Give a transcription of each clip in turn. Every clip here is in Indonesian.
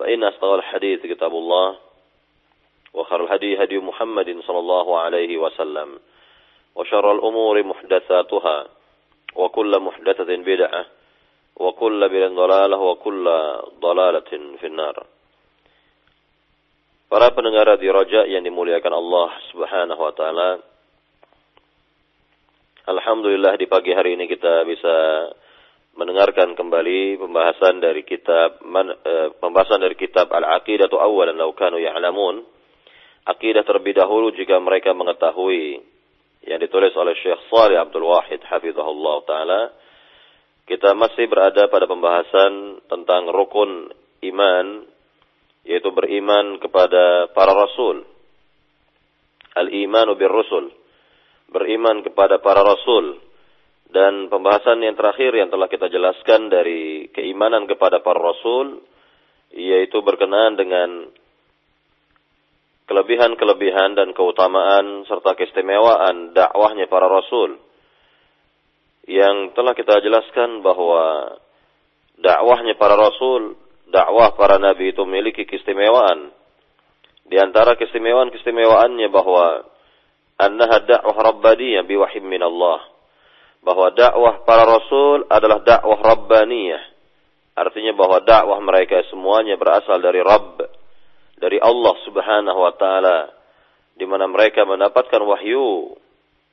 فإن أصدق الحديث كتاب الله وخير الهدي هدي محمد صلى الله عليه وسلم وشر الأمور محدثاتها وكل محدثة بدعة وكل بدعة ضلالة وكل ضلالة في النار Para pendengar di Raja yang dimuliakan Allah Subhanahu wa taala. Alhamdulillah di pagi hari ini kita bisa mendengarkan kembali pembahasan dari kitab man, uh, pembahasan dari kitab Al-Aqidah atau awalan law kanu ya'lamun. Akidah terlebih dahulu jika mereka mengetahui yang ditulis oleh Syekh Salih Abdul Wahid hafizahullah taala. Kita masih berada pada pembahasan tentang rukun iman yaitu beriman kepada para rasul. Al-imanu bir rusul. Beriman kepada para rasul. Dan pembahasan yang terakhir yang telah kita jelaskan dari keimanan kepada para rasul yaitu berkenaan dengan kelebihan-kelebihan dan keutamaan serta keistimewaan dakwahnya para rasul. Yang telah kita jelaskan bahwa dakwahnya para rasul dakwah para nabi itu memiliki keistimewaan. Di antara keistimewaan-keistimewaannya bahwa annaha da'wah rabbaniyah biwahim min Allah. Bahwa dakwah para rasul adalah dakwah rabbaniyah. Artinya bahwa dakwah mereka semuanya berasal dari Rabb, dari Allah Subhanahu wa taala di mana mereka mendapatkan wahyu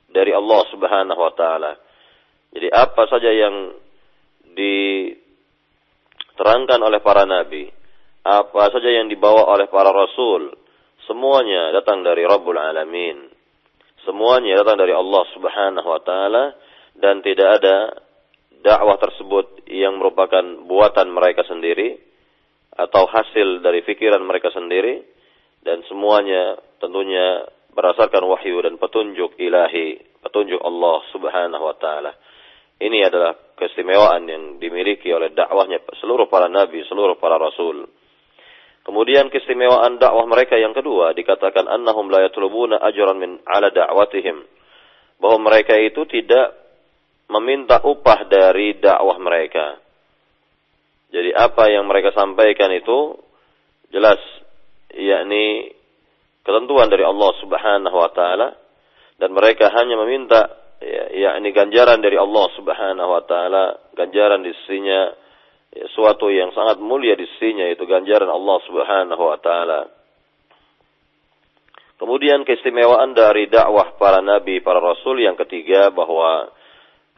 dari Allah Subhanahu wa taala. Jadi apa saja yang di terangkan oleh para nabi, apa saja yang dibawa oleh para rasul, semuanya datang dari Rabbul Alamin. Semuanya datang dari Allah Subhanahu wa taala dan tidak ada dakwah tersebut yang merupakan buatan mereka sendiri atau hasil dari pikiran mereka sendiri dan semuanya tentunya berdasarkan wahyu dan petunjuk ilahi, petunjuk Allah Subhanahu wa taala. Ini adalah keistimewaan yang dimiliki oleh dakwahnya seluruh para nabi, seluruh para rasul. Kemudian keistimewaan dakwah mereka yang kedua dikatakan annahum la yatlubuna ajran min ala da'watihim. Bahwa mereka itu tidak meminta upah dari dakwah mereka. Jadi apa yang mereka sampaikan itu jelas yakni ketentuan dari Allah Subhanahu wa taala dan mereka hanya meminta ya, yakni ganjaran dari Allah Subhanahu wa taala, ganjaran di sisinya ya, suatu yang sangat mulia di sisinya itu ganjaran Allah Subhanahu wa taala. Kemudian keistimewaan dari dakwah para nabi, para rasul yang ketiga bahwa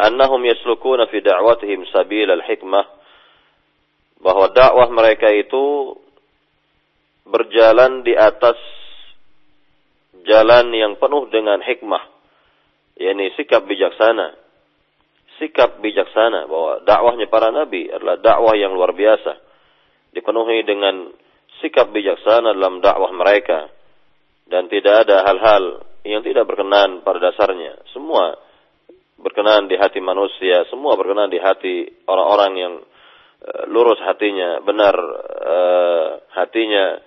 annahum yaslukuna fi da'watihim sabil al-hikmah bahwa dakwah mereka itu berjalan di atas jalan yang penuh dengan hikmah yakni sikap bijaksana. Sikap bijaksana bahwa dakwahnya para nabi adalah dakwah yang luar biasa. Dipenuhi dengan sikap bijaksana dalam dakwah mereka dan tidak ada hal-hal yang tidak berkenan pada dasarnya. Semua berkenan di hati manusia, semua berkenan di hati orang-orang yang uh, lurus hatinya, benar uh, hatinya.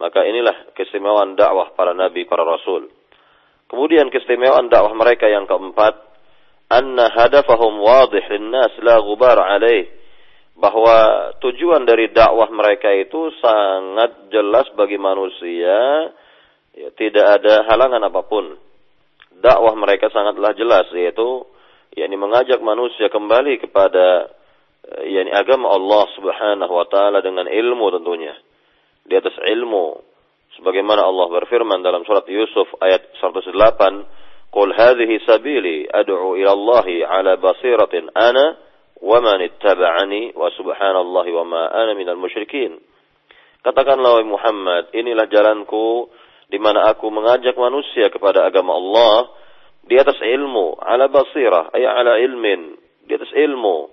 Maka inilah keistimewaan dakwah para nabi, para rasul. Kemudian keistimewaan dakwah mereka yang keempat, anna hadafahum wadih linnas la ghubar alaih. Bahwa tujuan dari dakwah mereka itu sangat jelas bagi manusia, ya, tidak ada halangan apa pun. Dakwah mereka sangatlah jelas, yaitu yakni mengajak manusia kembali kepada yakni agama Allah Subhanahu wa taala dengan ilmu tentunya. Di atas ilmu Sebagaimana Allah berfirman dalam surat Yusuf ayat 108, "Qul hadhihi sabili ad'u ila Allah 'ala basiratin ana wa man ittaba'ani wa subhanallahi wa ma ana minal musyrikin." Katakanlah Muhammad, inilah jalanku di mana aku mengajak manusia kepada agama Allah di atas ilmu, ala basirah, ay ala ilmin, di atas ilmu.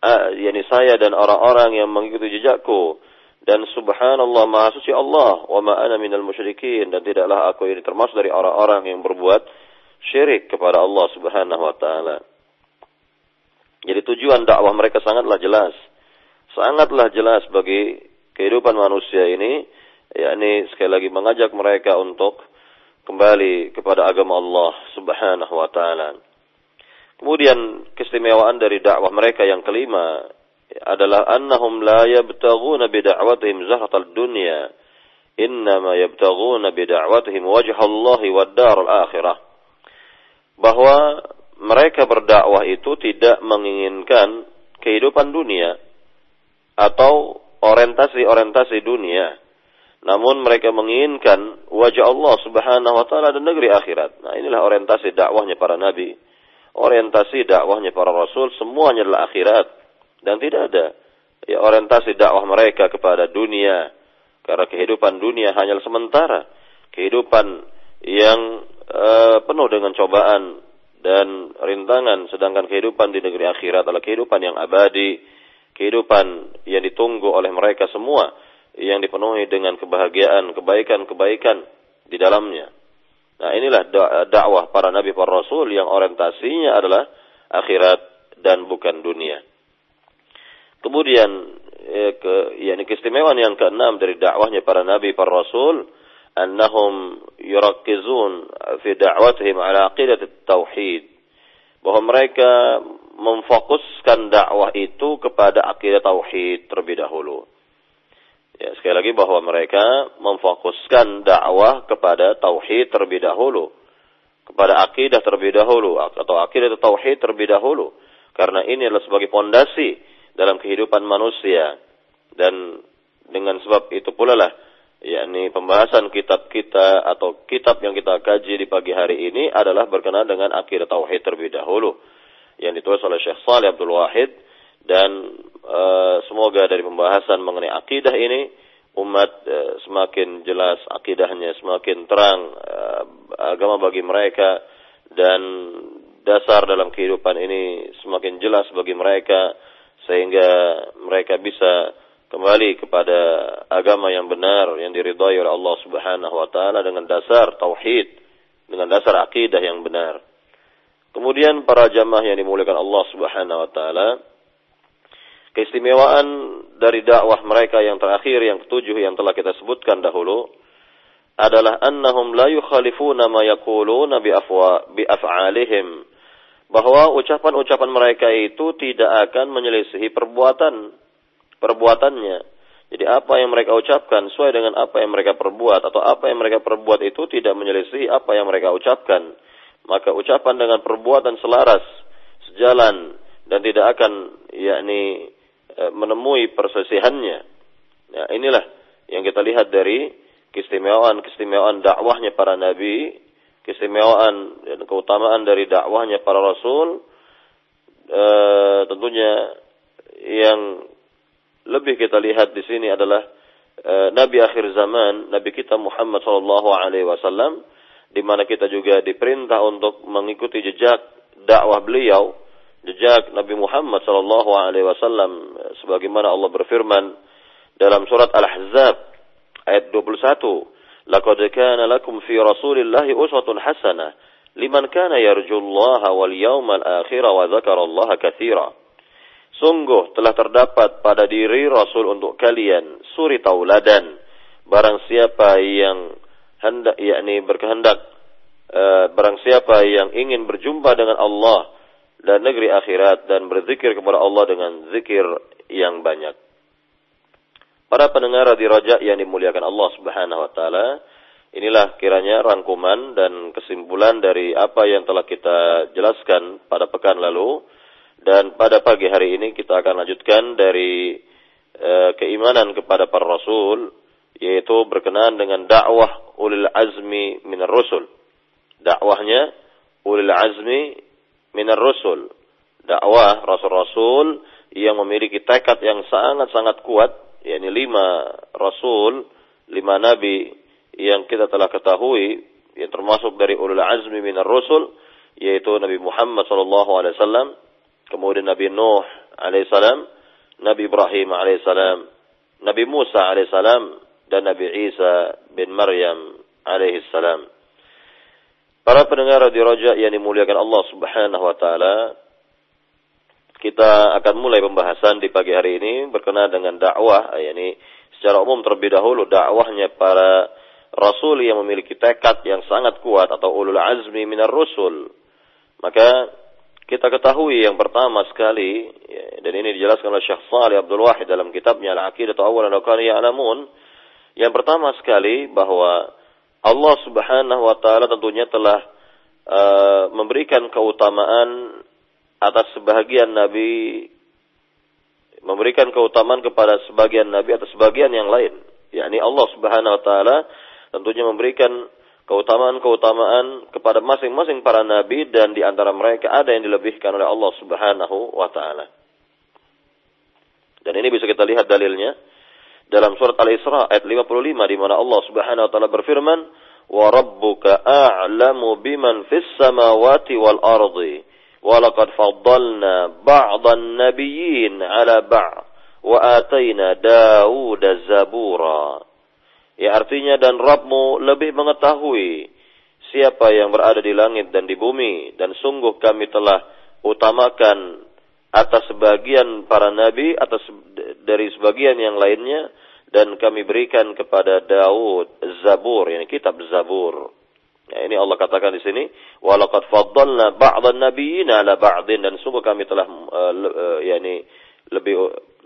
Uh, yakni saya dan orang-orang yang mengikuti jejakku dan subhanallah maha suci Allah wa ma ana minal musyrikin dan tidaklah aku ini termasuk dari orang-orang yang berbuat syirik kepada Allah Subhanahu wa taala. Jadi tujuan dakwah mereka sangatlah jelas. Sangatlah jelas bagi kehidupan manusia ini yakni sekali lagi mengajak mereka untuk kembali kepada agama Allah Subhanahu wa taala. Kemudian keistimewaan dari dakwah mereka yang kelima adalah annahum la yabtaghuna bid'awatihim zahratal dunya innama yabtaghuna bid'awatihim wajha Allah wad daral akhirah bahwa mereka berdakwah itu tidak menginginkan kehidupan dunia atau orientasi-orientasi dunia. Namun mereka menginginkan wajah Allah subhanahu wa ta'ala dan negeri akhirat. Nah inilah orientasi dakwahnya para nabi. Orientasi dakwahnya para rasul semuanya adalah akhirat. Dan tidak ada ya, orientasi dakwah mereka kepada dunia. Karena kehidupan dunia hanyalah sementara. Kehidupan yang uh, penuh dengan cobaan dan rintangan. Sedangkan kehidupan di negeri akhirat adalah kehidupan yang abadi kehidupan yang ditunggu oleh mereka semua yang dipenuhi dengan kebahagiaan, kebaikan-kebaikan di dalamnya. Nah, inilah dakwah para nabi para rasul yang orientasinya adalah akhirat dan bukan dunia. Kemudian eh, ke yakni keistimewaan yang keenam dari dakwahnya para nabi para rasul annahum yurakkizun fi da'watihim ala aqidat tauhid bahwa mereka memfokuskan dakwah itu kepada akidah tauhid terlebih dahulu. Ya, sekali lagi bahwa mereka memfokuskan dakwah kepada tauhid terlebih dahulu, kepada akidah terlebih dahulu atau akidah tauhid terlebih dahulu. Karena ini adalah sebagai pondasi dalam kehidupan manusia. Dan dengan sebab itu pula lah yakni pembahasan kitab kita atau kitab yang kita kaji di pagi hari ini adalah berkenaan dengan akidah tauhid terlebih dahulu. Yang ditulis oleh Syekh Saleh Abdul Wahid dan semoga dari pembahasan mengenai akidah ini umat uh, semakin jelas akidahnya semakin terang uh, agama bagi mereka dan dasar dalam kehidupan ini semakin jelas bagi mereka sehingga mereka bisa kembali kepada agama yang benar yang diridhai oleh Allah Subhanahu wa taala dengan dasar tauhid dengan dasar akidah yang benar. Kemudian para jamaah yang dimuliakan Allah Subhanahu wa taala, keistimewaan dari dakwah mereka yang terakhir yang ketujuh yang telah kita sebutkan dahulu adalah annahum la yukhalifuna ma yaquluna bi afwa bi af'alihim bahwa ucapan-ucapan mereka itu tidak akan menyelisihi perbuatan perbuatannya. Jadi apa yang mereka ucapkan sesuai dengan apa yang mereka perbuat atau apa yang mereka perbuat itu tidak menyelisihi apa yang mereka ucapkan maka ucapan dengan perbuatan selaras sejalan dan tidak akan yakni menemui persesihannya. Ya, inilah yang kita lihat dari keistimewaan-keistimewaan dakwahnya para nabi, keistimewaan dan keutamaan dari dakwahnya para rasul e, tentunya yang lebih kita lihat di sini adalah e, nabi akhir zaman, nabi kita Muhammad sallallahu alaihi wasallam di mana kita juga diperintah untuk mengikuti jejak dakwah beliau, jejak Nabi Muhammad sallallahu alaihi wasallam sebagaimana Allah berfirman dalam surat Al-Ahzab ayat 21, "Laqad kana lakum fi Rasulillahi uswatun hasanah liman kana yarjullaha wal yawmal akhir wa dzakara Allah katsira." Sungguh telah terdapat pada diri Rasul untuk kalian suri tauladan barang siapa yang hendak yakni berkehendak uh, barang siapa yang ingin berjumpa dengan Allah dan negeri akhirat dan berzikir kepada Allah dengan zikir yang banyak. Para pendengar di Raja yang dimuliakan Allah Subhanahu wa taala, inilah kiranya rangkuman dan kesimpulan dari apa yang telah kita jelaskan pada pekan lalu dan pada pagi hari ini kita akan lanjutkan dari uh, keimanan kepada para rasul yaitu berkenaan dengan dakwah ulil azmi minar rusul. Dakwahnya ulil azmi minar rusul. Dakwah rasul-rasul yang memiliki tekad yang sangat-sangat kuat, yakni lima rasul, lima nabi yang kita telah ketahui yang termasuk dari ulul azmi minar rusul yaitu Nabi Muhammad sallallahu alaihi wasallam, kemudian Nabi Nuh alaihi salam, Nabi Ibrahim alaihi salam, Nabi Musa alaihi salam dan Nabi Isa bin Maryam alaihi salam. Para pendengar di Raja yang dimuliakan Allah Subhanahu wa taala, kita akan mulai pembahasan di pagi hari ini berkenaan dengan dakwah, yakni secara umum terlebih dahulu dakwahnya para rasul yang memiliki tekad yang sangat kuat atau ulul azmi minar rusul. Maka kita ketahui yang pertama sekali ya, dan ini dijelaskan oleh Syekh Salih Abdul Wahid dalam kitabnya Al-Aqidah Awalan wa Kanu Ya'lamun. Yang pertama sekali bahwa Allah Subhanahu wa taala tentunya telah uh, memberikan keutamaan atas sebagian nabi memberikan keutamaan kepada sebagian nabi atas sebagian yang lain. yakni Allah Subhanahu wa taala tentunya memberikan keutamaan-keutamaan kepada masing-masing para nabi dan di antara mereka ada yang dilebihkan oleh Allah Subhanahu wa taala. Dan ini bisa kita lihat dalilnya dalam surat Al-Isra ayat 55 di mana Allah Subhanahu wa taala berfirman, "Wa rabbuka a'lamu biman fis samawati wal ardi, wa laqad faddalna ba'dhan nabiyyin 'ala ba'd, wa atayna Dawuda zabura." Ya artinya dan Rabbmu lebih mengetahui siapa yang berada di langit dan di bumi dan sungguh kami telah utamakan atas sebagian para nabi atas dari sebagian yang lainnya dan kami berikan kepada Daud Zabur ini kitab Zabur. Ya, ini Allah katakan di sini walaqad faddalna nabiyyin ala ba'din dan sungguh kami telah uh, uh, yakni lebih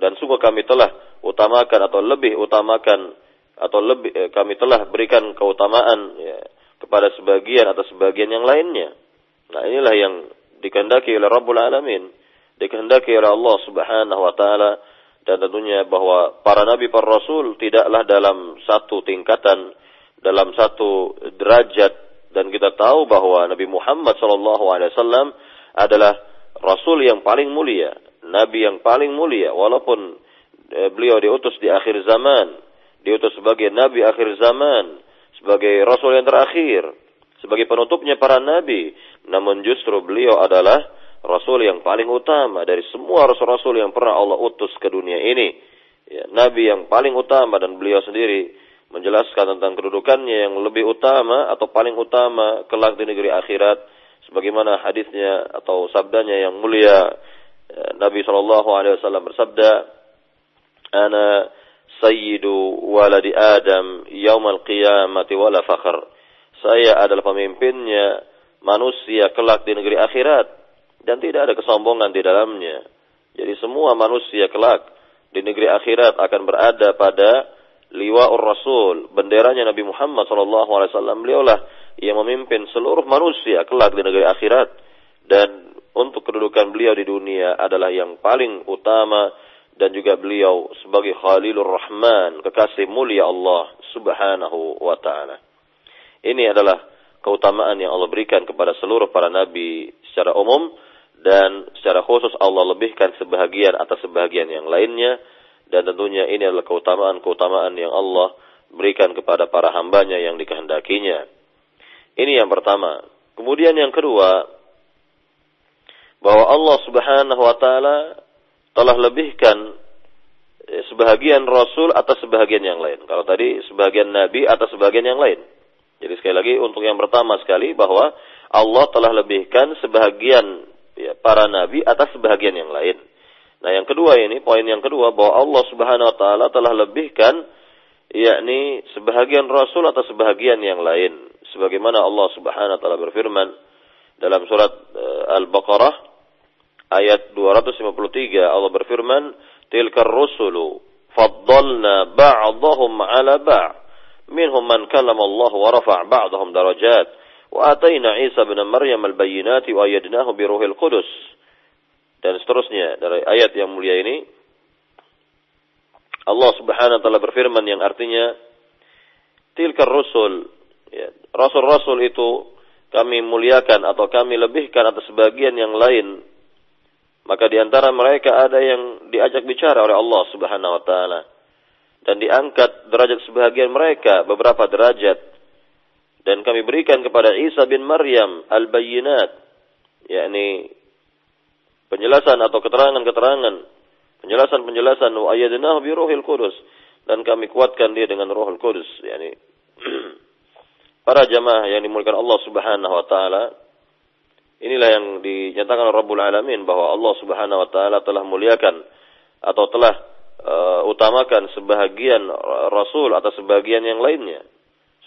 dan sungguh kami telah utamakan atau lebih utamakan atau lebih eh, kami telah berikan keutamaan ya, kepada sebagian atau sebagian yang lainnya. Nah, inilah yang dikehendaki oleh Rabbul Alamin, dikehendaki oleh Allah Subhanahu wa taala dan tentunya bahwa para nabi para rasul tidaklah dalam satu tingkatan, dalam satu derajat dan kita tahu bahwa Nabi Muhammad sallallahu alaihi wasallam adalah rasul yang paling mulia, nabi yang paling mulia walaupun eh, beliau diutus di akhir zaman diutus sebagai nabi akhir zaman, sebagai rasul yang terakhir, sebagai penutupnya para nabi. Namun justru beliau adalah rasul yang paling utama dari semua rasul-rasul yang pernah Allah utus ke dunia ini. Ya, nabi yang paling utama dan beliau sendiri menjelaskan tentang kedudukannya yang lebih utama atau paling utama kelak di negeri akhirat sebagaimana hadisnya atau sabdanya yang mulia ya, Nabi Shallallahu alaihi wasallam bersabda ana sayyidu waladi Adam yaumal qiyamati wala fakhr. Saya adalah pemimpinnya manusia kelak di negeri akhirat dan tidak ada kesombongan di dalamnya. Jadi semua manusia kelak di negeri akhirat akan berada pada liwaur rasul, benderanya Nabi Muhammad wasallam. Beliaulah yang memimpin seluruh manusia kelak di negeri akhirat dan untuk kedudukan beliau di dunia adalah yang paling utama dan juga beliau sebagai Khalilur Rahman, kekasih mulia Allah Subhanahu wa taala. Ini adalah keutamaan yang Allah berikan kepada seluruh para nabi secara umum dan secara khusus Allah lebihkan sebahagian atas sebahagian yang lainnya dan tentunya ini adalah keutamaan-keutamaan yang Allah berikan kepada para hambanya yang dikehendakinya. Ini yang pertama. Kemudian yang kedua, bahwa Allah Subhanahu wa taala telah lebihkan eh, sebahagian rasul atas sebahagian yang lain. Kalau tadi sebahagian nabi atas sebahagian yang lain. Jadi sekali lagi untuk yang pertama sekali bahwa Allah telah lebihkan sebahagian ya, para nabi atas sebahagian yang lain. Nah, yang kedua ini poin yang kedua bahwa Allah Subhanahu wa taala telah lebihkan yakni sebahagian rasul atas sebahagian yang lain. Sebagaimana Allah Subhanahu wa taala berfirman dalam surat uh, Al-Baqarah ayat 253 Allah berfirman tilkar rusulu faddalna ba'dahum 'ala ba' minhum man kallama Allah wa rafa' ba'dahum darajat bin Maryam al-bayyinati wa ayyadnahu bi ruhil qudus dan seterusnya dari ayat yang mulia ini Allah Subhanahu wa taala berfirman yang artinya tilkar rusul ya, rasul-rasul itu kami muliakan atau kami lebihkan atas sebagian yang lain. Maka di antara mereka ada yang diajak bicara oleh Allah Subhanahu wa taala dan diangkat derajat sebagian mereka beberapa derajat dan kami berikan kepada Isa bin Maryam al-bayyinat yakni penjelasan atau keterangan-keterangan penjelasan-penjelasan wa ayyadnahu bi ruhil qudus. Dan kami kuatkan dia dengan Rohul Kudus yakni para jamaah yang dimuliakan Allah Subhanahu wa taala. Inilah yang dinyatakan Rabbul Alamin bahwa Allah Subhanahu wa taala telah muliakan atau telah uh, utamakan sebahagian rasul atau sebagian yang lainnya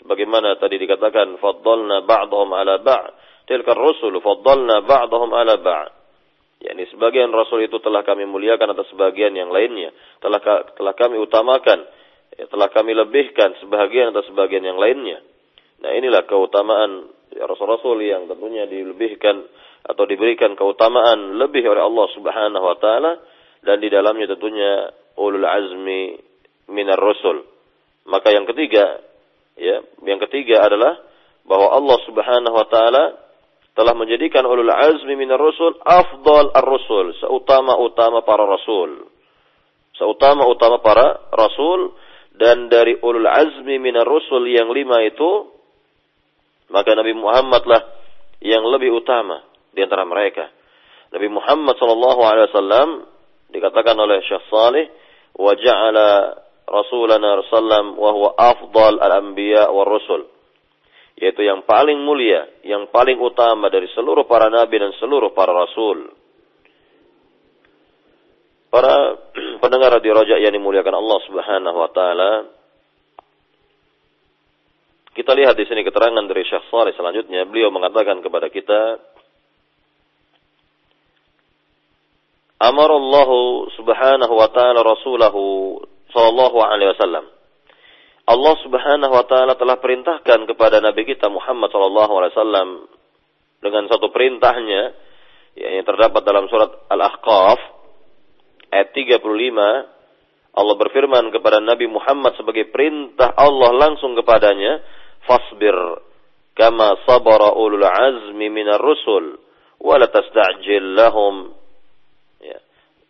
sebagaimana tadi dikatakan faddalna ba'dhum ala ba'd tilka ar-rusul faddalna ba'dhum ala ba'd yakni sebagian rasul itu telah kami muliakan atas sebagian yang lainnya. Telah telah kami utamakan ya, telah kami lebihkan sebagian atas sebagian yang lainnya. Nah inilah keutamaan ya, Rasul-Rasul yang tentunya dilebihkan atau diberikan keutamaan lebih oleh Allah Subhanahu wa taala dan di dalamnya tentunya ulul azmi minar rusul. Maka yang ketiga ya, yang ketiga adalah bahwa Allah Subhanahu wa taala telah menjadikan ulul azmi minar rusul afdal ar-rusul, seutama-utama para rasul. Seutama-utama para rasul dan dari ulul azmi minar rusul yang lima itu maka Nabi Muhammad lah yang lebih utama di antara mereka. Nabi Muhammad sallallahu alaihi wasallam dikatakan oleh Syekh Saleh wa ja'ala rasulana sallam wa huwa afdal al-anbiya war rusul yaitu yang paling mulia, yang paling utama dari seluruh para nabi dan seluruh para rasul. Para pendengar di Raja yang dimuliakan Allah Subhanahu wa taala, kita lihat di sini keterangan dari Syekh Saleh selanjutnya. Beliau mengatakan kepada kita, Amarallahu subhanahu wa ta'ala rasulahu sallallahu alaihi wasallam. Allah subhanahu wa ta'ala telah perintahkan kepada Nabi kita Muhammad sallallahu alaihi wasallam dengan satu perintahnya yang terdapat dalam surat Al-Ahqaf ayat 35 Allah berfirman kepada Nabi Muhammad sebagai perintah Allah langsung kepadanya fasbir kama sabara ulul azmi minar rusul wa la tasta'jil lahum.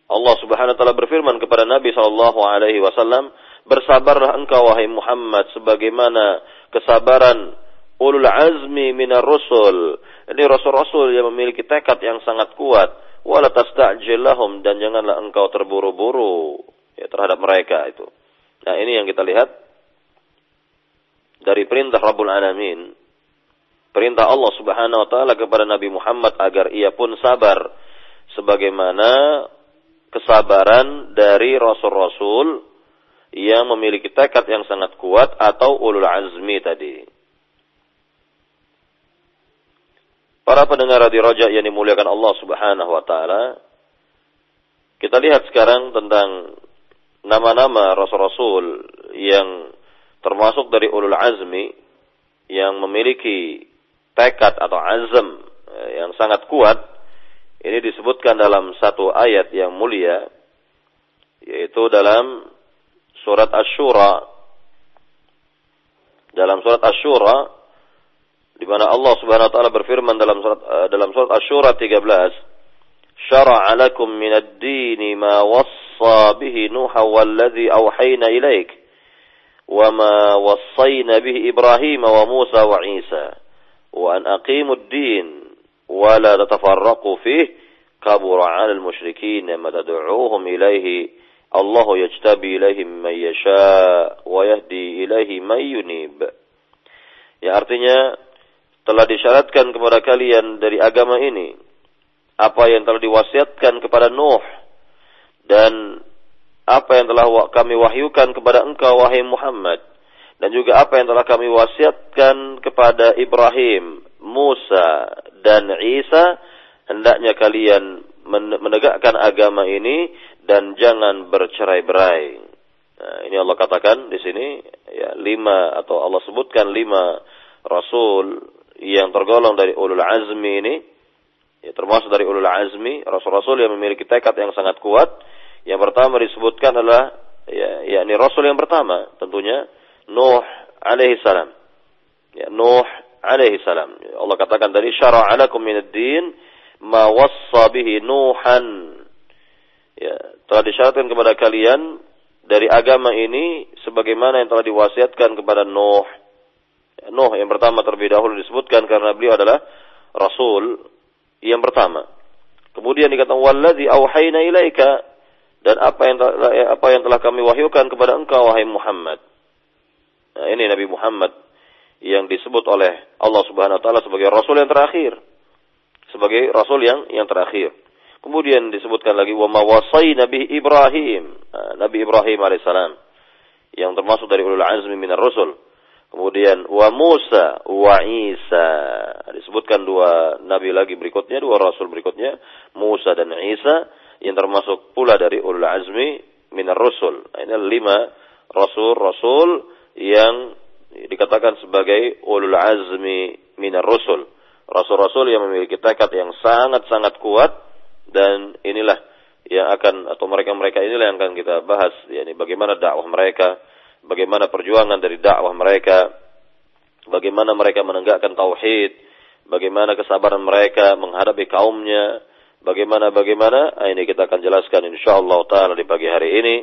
Allah Subhanahu wa taala berfirman kepada Nabi sallallahu alaihi wasallam bersabarlah engkau wahai Muhammad sebagaimana kesabaran ulul azmi minar rusul. Ini rasul-rasul yang memiliki tekad yang sangat kuat. Wala tasta'jil lahum dan janganlah engkau terburu-buru ya, terhadap mereka itu. Nah ini yang kita lihat dari perintah Rabbul Alamin, perintah Allah Subhanahu wa taala kepada Nabi Muhammad agar ia pun sabar sebagaimana kesabaran dari rasul-rasul yang memiliki tekad yang sangat kuat atau ulul azmi tadi. Para pendengar di Raja yang dimuliakan Allah Subhanahu wa taala, kita lihat sekarang tentang nama-nama rasul-rasul yang termasuk dari ulul azmi yang memiliki tekad atau azam eh, yang sangat kuat ini disebutkan dalam satu ayat yang mulia yaitu dalam surat Asy-Syura dalam surat Asy-Syura di mana Allah Subhanahu wa taala berfirman dalam surat uh, dalam surat Asy-Syura 13 syara'a lakum minad dini ma wassa bihi nuha walladhi awhayna ilaik وما وصينا به إبراهيم وموسى وعيسى وأن أقيموا الدين ولا تتفرقوا فيه كبر على المشركين ما تدعوهم إليه الله يجتبي إليه من يشاء ويهدي إليه من ينيب Ya artinya telah disyaratkan kepada kalian dari agama ini apa yang telah diwasiatkan kepada Nuh dan apa yang telah kami wahyukan kepada engkau wahai Muhammad dan juga apa yang telah kami wasiatkan kepada Ibrahim, Musa dan Isa hendaknya kalian menegakkan agama ini dan jangan bercerai-berai. Nah, ini Allah katakan di sini ya lima atau Allah sebutkan lima rasul yang tergolong dari ulul azmi ini ya termasuk dari ulul azmi rasul-rasul yang memiliki tekad yang sangat kuat yang pertama disebutkan adalah ya yakni rasul yang pertama tentunya Nuh alaihi salam. Ya, Nuh alaihi salam. Allah katakan tadi syara'a lakum minad din ma wassa bihi Nuhan. Ya, telah disyaratkan kepada kalian dari agama ini sebagaimana yang telah diwasiatkan kepada Nuh. Ya, Nuh yang pertama terlebih dahulu disebutkan karena beliau adalah rasul yang pertama. Kemudian dikatakan wallazi auhayna ilaika dan apa yang apa yang telah kami wahyukan kepada engkau wahai Muhammad. Nah, ini Nabi Muhammad yang disebut oleh Allah Subhanahu wa taala sebagai rasul yang terakhir. Sebagai rasul yang yang terakhir. Kemudian disebutkan lagi wa mawasai Nabi Ibrahim, nah, Nabi Ibrahim alaihissalam yang termasuk dari ulul azmi minar rusul. Kemudian wa Musa wa Isa. Disebutkan dua nabi lagi berikutnya, dua rasul berikutnya, Musa dan Isa yang termasuk pula dari ulul azmi minar rusul. Nah, ini lima rasul-rasul yang dikatakan sebagai ulul azmi minar rusul. Rasul-rasul yang memiliki tekad yang sangat-sangat kuat dan inilah yang akan atau mereka-mereka inilah yang akan kita bahas yakni bagaimana dakwah mereka bagaimana perjuangan dari dakwah mereka, bagaimana mereka menegakkan tauhid, bagaimana kesabaran mereka menghadapi kaumnya, bagaimana bagaimana ah, ini kita akan jelaskan insyaallah taala di pagi hari ini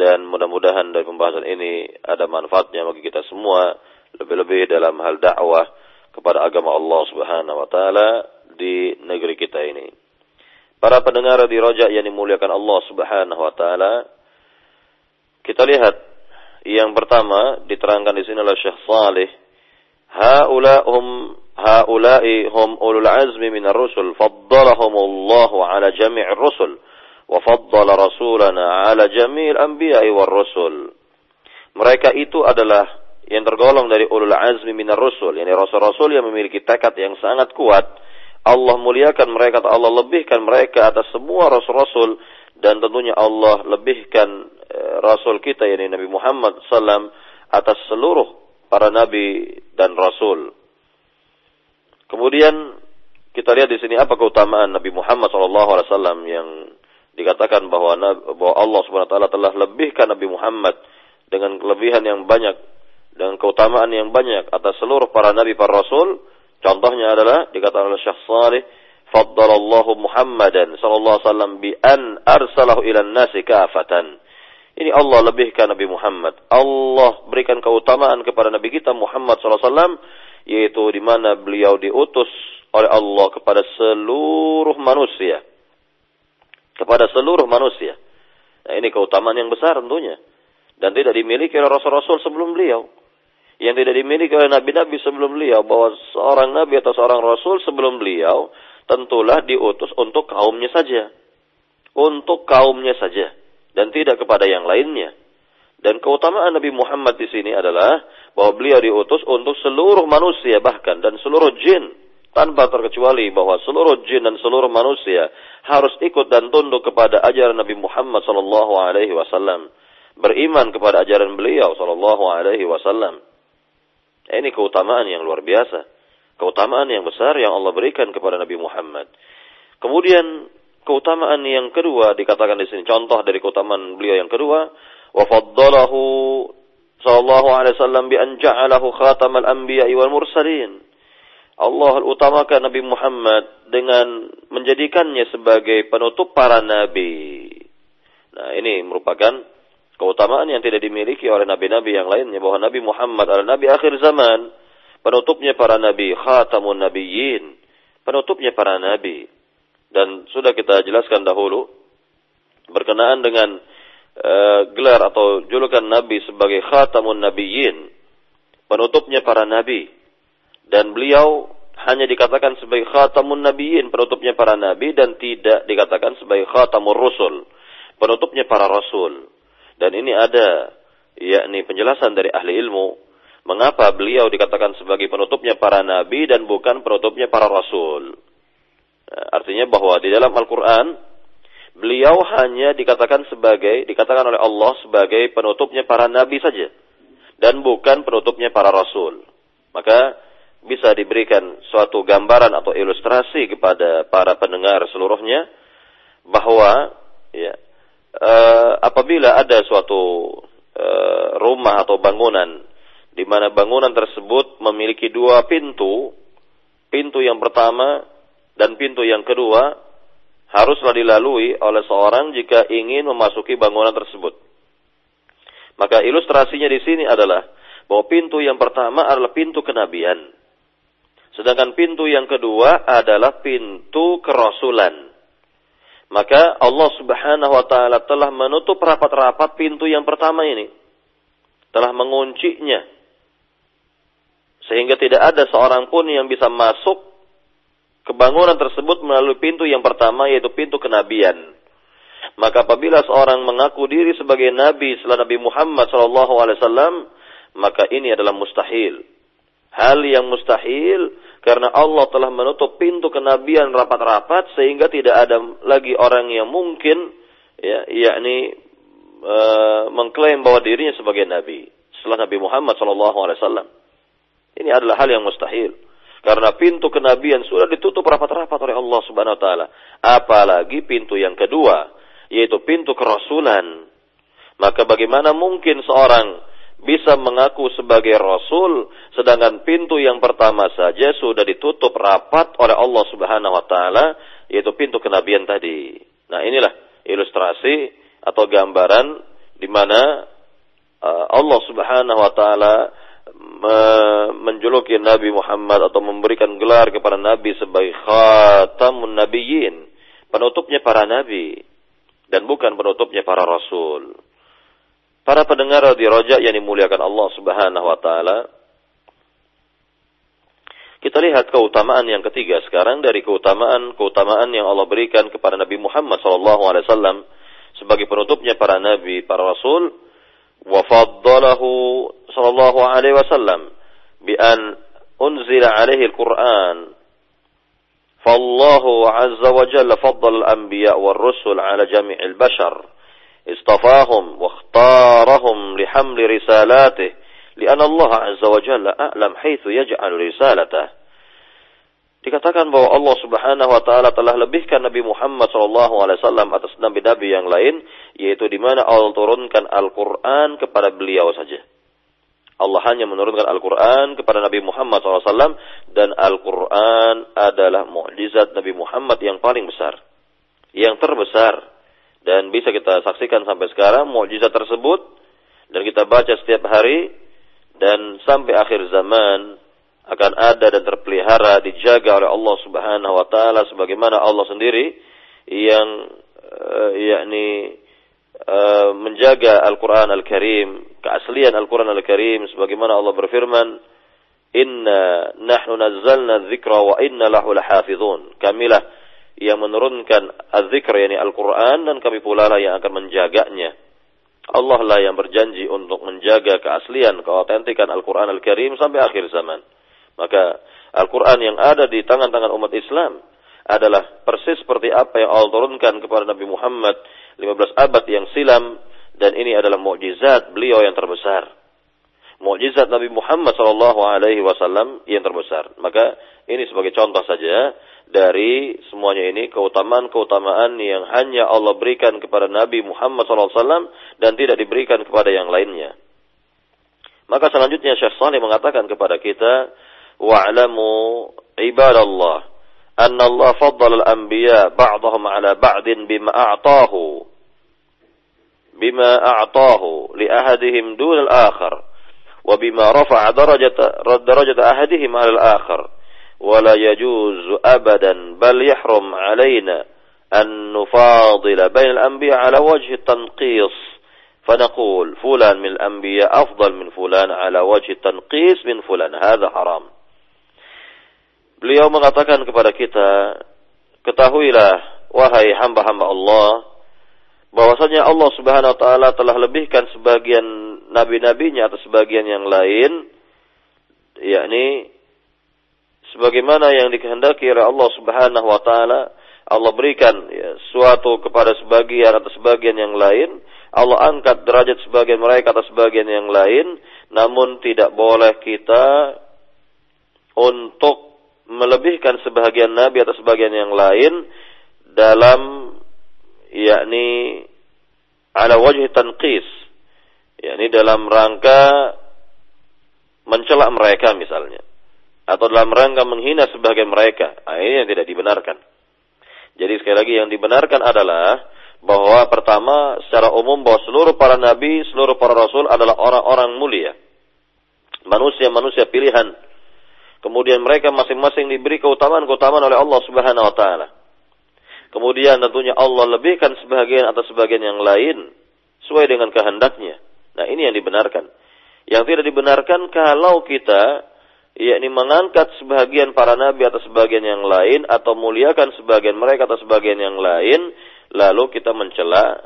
dan mudah-mudahan dari pembahasan ini ada manfaatnya bagi kita semua lebih-lebih dalam hal dakwah kepada agama Allah Subhanahu wa taala di negeri kita ini. Para pendengar di Rojak yang dimuliakan Allah Subhanahu wa taala, kita lihat yang pertama diterangkan di sini oleh Syekh Salih, haula hum haula'i hum ulul azmi minar rusul faddalahumullahu ala jami'ir rusul rasulana ala jami'il anbiya'i war rusul. Mereka itu adalah yang tergolong dari ulul azmi minar rusul, yakni rasul-rasul yang memiliki tekad yang sangat kuat. Allah muliakan mereka, Allah lebihkan mereka atas semua rasul-rasul dan tentunya Allah lebihkan Rasul kita yakni Nabi Muhammad sallam atas seluruh para nabi dan rasul. Kemudian kita lihat di sini apa keutamaan Nabi Muhammad SAW yang dikatakan bahwa bahwa Allah Subhanahu wa taala telah lebihkan Nabi Muhammad dengan kelebihan yang banyak dengan keutamaan yang banyak atas seluruh para nabi para rasul. Contohnya adalah dikatakan oleh Syekh Salih, "Faddalallahu Muhammadan sallallahu alaihi wasallam bi an arsalahu ila nasi kafatan." Ini Allah lebihkan Nabi Muhammad. Allah berikan keutamaan kepada Nabi kita Muhammad SAW, yaitu di mana beliau diutus oleh Allah kepada seluruh manusia. Kepada seluruh manusia. Nah, ini keutamaan yang besar tentunya. Dan tidak dimiliki oleh Rasul-Rasul sebelum beliau. Yang tidak dimiliki oleh Nabi-Nabi sebelum beliau. Bahwa seorang Nabi atau seorang Rasul sebelum beliau tentulah diutus untuk kaumnya saja. Untuk kaumnya saja dan tidak kepada yang lainnya. Dan keutamaan Nabi Muhammad di sini adalah bahwa beliau diutus untuk seluruh manusia bahkan dan seluruh jin tanpa terkecuali bahwa seluruh jin dan seluruh manusia harus ikut dan tunduk kepada ajaran Nabi Muhammad sallallahu alaihi wasallam, beriman kepada ajaran beliau sallallahu alaihi wasallam. Ini keutamaan yang luar biasa, keutamaan yang besar yang Allah berikan kepada Nabi Muhammad. Kemudian keutamaan yang kedua dikatakan di sini contoh dari keutamaan beliau yang kedua wa faddalahu sallallahu alaihi wasallam bi an ja'alahu khatamal anbiya'i wal mursalin Allah utamakan Nabi Muhammad dengan menjadikannya sebagai penutup para nabi. Nah, ini merupakan keutamaan yang tidak dimiliki oleh nabi-nabi yang lainnya bahwa Nabi Muhammad adalah nabi akhir zaman, penutupnya para nabi, khatamun nabiyyin, penutupnya para nabi dan sudah kita jelaskan dahulu berkenaan dengan uh, gelar atau julukan Nabi sebagai khatamun nabiyyin, penutupnya para nabi. Dan beliau hanya dikatakan sebagai khatamun nabiyyin, penutupnya para nabi dan tidak dikatakan sebagai khatamur rusul, penutupnya para rasul. Dan ini ada yakni penjelasan dari ahli ilmu mengapa beliau dikatakan sebagai penutupnya para nabi dan bukan penutupnya para rasul. Artinya bahwa di dalam Al-Quran, beliau hanya dikatakan sebagai, dikatakan oleh Allah sebagai penutupnya para nabi saja. Dan bukan penutupnya para rasul. Maka bisa diberikan suatu gambaran atau ilustrasi kepada para pendengar seluruhnya bahwa ya uh, apabila ada suatu uh, rumah atau bangunan di mana bangunan tersebut memiliki dua pintu. Pintu yang pertama dan pintu yang kedua haruslah dilalui oleh seorang jika ingin memasuki bangunan tersebut. Maka ilustrasinya di sini adalah bahwa pintu yang pertama adalah pintu kenabian. Sedangkan pintu yang kedua adalah pintu kerasulan. Maka Allah Subhanahu wa taala telah menutup rapat-rapat pintu yang pertama ini. Telah menguncinya. Sehingga tidak ada seorang pun yang bisa masuk ke bangunan tersebut melalui pintu yang pertama yaitu pintu kenabian. Maka apabila seorang mengaku diri sebagai nabi setelah Nabi Muhammad SAW, maka ini adalah mustahil. Hal yang mustahil karena Allah telah menutup pintu kenabian rapat-rapat sehingga tidak ada lagi orang yang mungkin ya yakni e, mengklaim bahwa dirinya sebagai nabi setelah Nabi Muhammad SAW. Ini adalah hal yang mustahil. Karena pintu kenabian sudah ditutup rapat-rapat oleh Allah Subhanahu wa taala. Apalagi pintu yang kedua, yaitu pintu kerasulan. Maka bagaimana mungkin seorang bisa mengaku sebagai rasul sedangkan pintu yang pertama saja sudah ditutup rapat oleh Allah Subhanahu wa taala yaitu pintu kenabian tadi. Nah, inilah ilustrasi atau gambaran di mana uh, Allah Subhanahu wa taala menjuluki Nabi Muhammad atau memberikan gelar kepada Nabi sebagai khatamun nabiyyin, penutupnya para nabi dan bukan penutupnya para rasul. Para pendengar di roja yang dimuliakan Allah Subhanahu wa taala. Kita lihat keutamaan yang ketiga sekarang dari keutamaan-keutamaan yang Allah berikan kepada Nabi Muhammad sallallahu alaihi wasallam sebagai penutupnya para nabi, para rasul wa faddalahu sallallahu alaihi wasallam bi an unzila alaihi al-Qur'an فالله عز وجل فضل الأنبياء والرسل على جميع البشر istafahum واختارهم لحمل risalatih لأن Allah azza wa jalla a'lam haitsu yaj'al risalatah Dikatakan bahwa Allah Subhanahu wa taala telah lebihkan Nabi Muhammad sallallahu alaihi wasallam atas nabi-nabi yang lain yaitu di mana Allah turunkan Al-Qur'an kepada beliau saja. Allah hanya menurunkan Al-Quran kepada Nabi Muhammad SAW dan Al-Quran adalah mukjizat Nabi Muhammad yang paling besar, yang terbesar dan bisa kita saksikan sampai sekarang mukjizat tersebut dan kita baca setiap hari dan sampai akhir zaman akan ada dan terpelihara dijaga oleh Allah Subhanahu wa taala sebagaimana Allah sendiri yang uh, yakni uh, menjaga Al-Qur'an Al-Karim, keaslian Al-Qur'an Al-Karim sebagaimana Allah berfirman Inna nahnu nazzalna dzikra wa inna lahu lahafizun. Kamilah yang menurunkan az-zikr yakni Al-Qur'an dan kami pula lah yang akan menjaganya. Allah lah yang berjanji untuk menjaga keaslian, keautentikan Al-Quran Al-Karim sampai akhir zaman. Maka Al-Quran yang ada di tangan-tangan umat Islam adalah persis seperti apa yang Allah turunkan kepada Nabi Muhammad 15 abad yang silam dan ini adalah mukjizat beliau yang terbesar. Mukjizat Nabi Muhammad sallallahu alaihi wasallam yang terbesar. Maka ini sebagai contoh saja dari semuanya ini keutamaan-keutamaan yang hanya Allah berikan kepada Nabi Muhammad SAW dan tidak diberikan kepada yang lainnya. Maka selanjutnya Syekh Saleh mengatakan kepada kita, "Wa'lamu ibadallah anna Allah faddala al-anbiya ba'dahum 'ala ba'din bima a'tahu bima a'tahu li ahadihim dun al-akhar wa bima rafa'a darajata darajata ahadihim 'ala al-akhar." ولا يجوز أبدا بل يحرم علينا أن نفاضل بين الأنبياء على وجه التنقيص فنقول فلان من الأنبياء أفضل من فلان على وجه التنقيص من فلان هذا حرام Beliau mengatakan kepada kita, ketahuilah wahai hamba-hamba Allah, bahwasanya Allah Subhanahu wa taala telah lebihkan sebagian nabi-nabinya atau sebagian yang lain, yakni sebagaimana yang dikehendaki oleh Allah Subhanahu wa taala Allah berikan ya, suatu kepada sebagian atau sebagian yang lain Allah angkat derajat sebagian mereka atas sebagian yang lain namun tidak boleh kita untuk melebihkan sebagian nabi atau sebagian yang lain dalam yakni ala wajh tanqis yakni dalam rangka mencela mereka misalnya atau dalam rangka menghina sebagian mereka. Nah, ini yang tidak dibenarkan. Jadi sekali lagi yang dibenarkan adalah bahwa pertama secara umum bahwa seluruh para nabi, seluruh para rasul adalah orang-orang mulia. Manusia-manusia pilihan. Kemudian mereka masing-masing diberi keutamaan-keutamaan oleh Allah Subhanahu wa taala. Kemudian tentunya Allah lebihkan sebagian atas sebagian yang lain sesuai dengan kehendaknya. Nah, ini yang dibenarkan. Yang tidak dibenarkan kalau kita yakni mengangkat sebagian para nabi atau sebagian yang lain atau muliakan sebagian mereka atau sebagian yang lain lalu kita mencela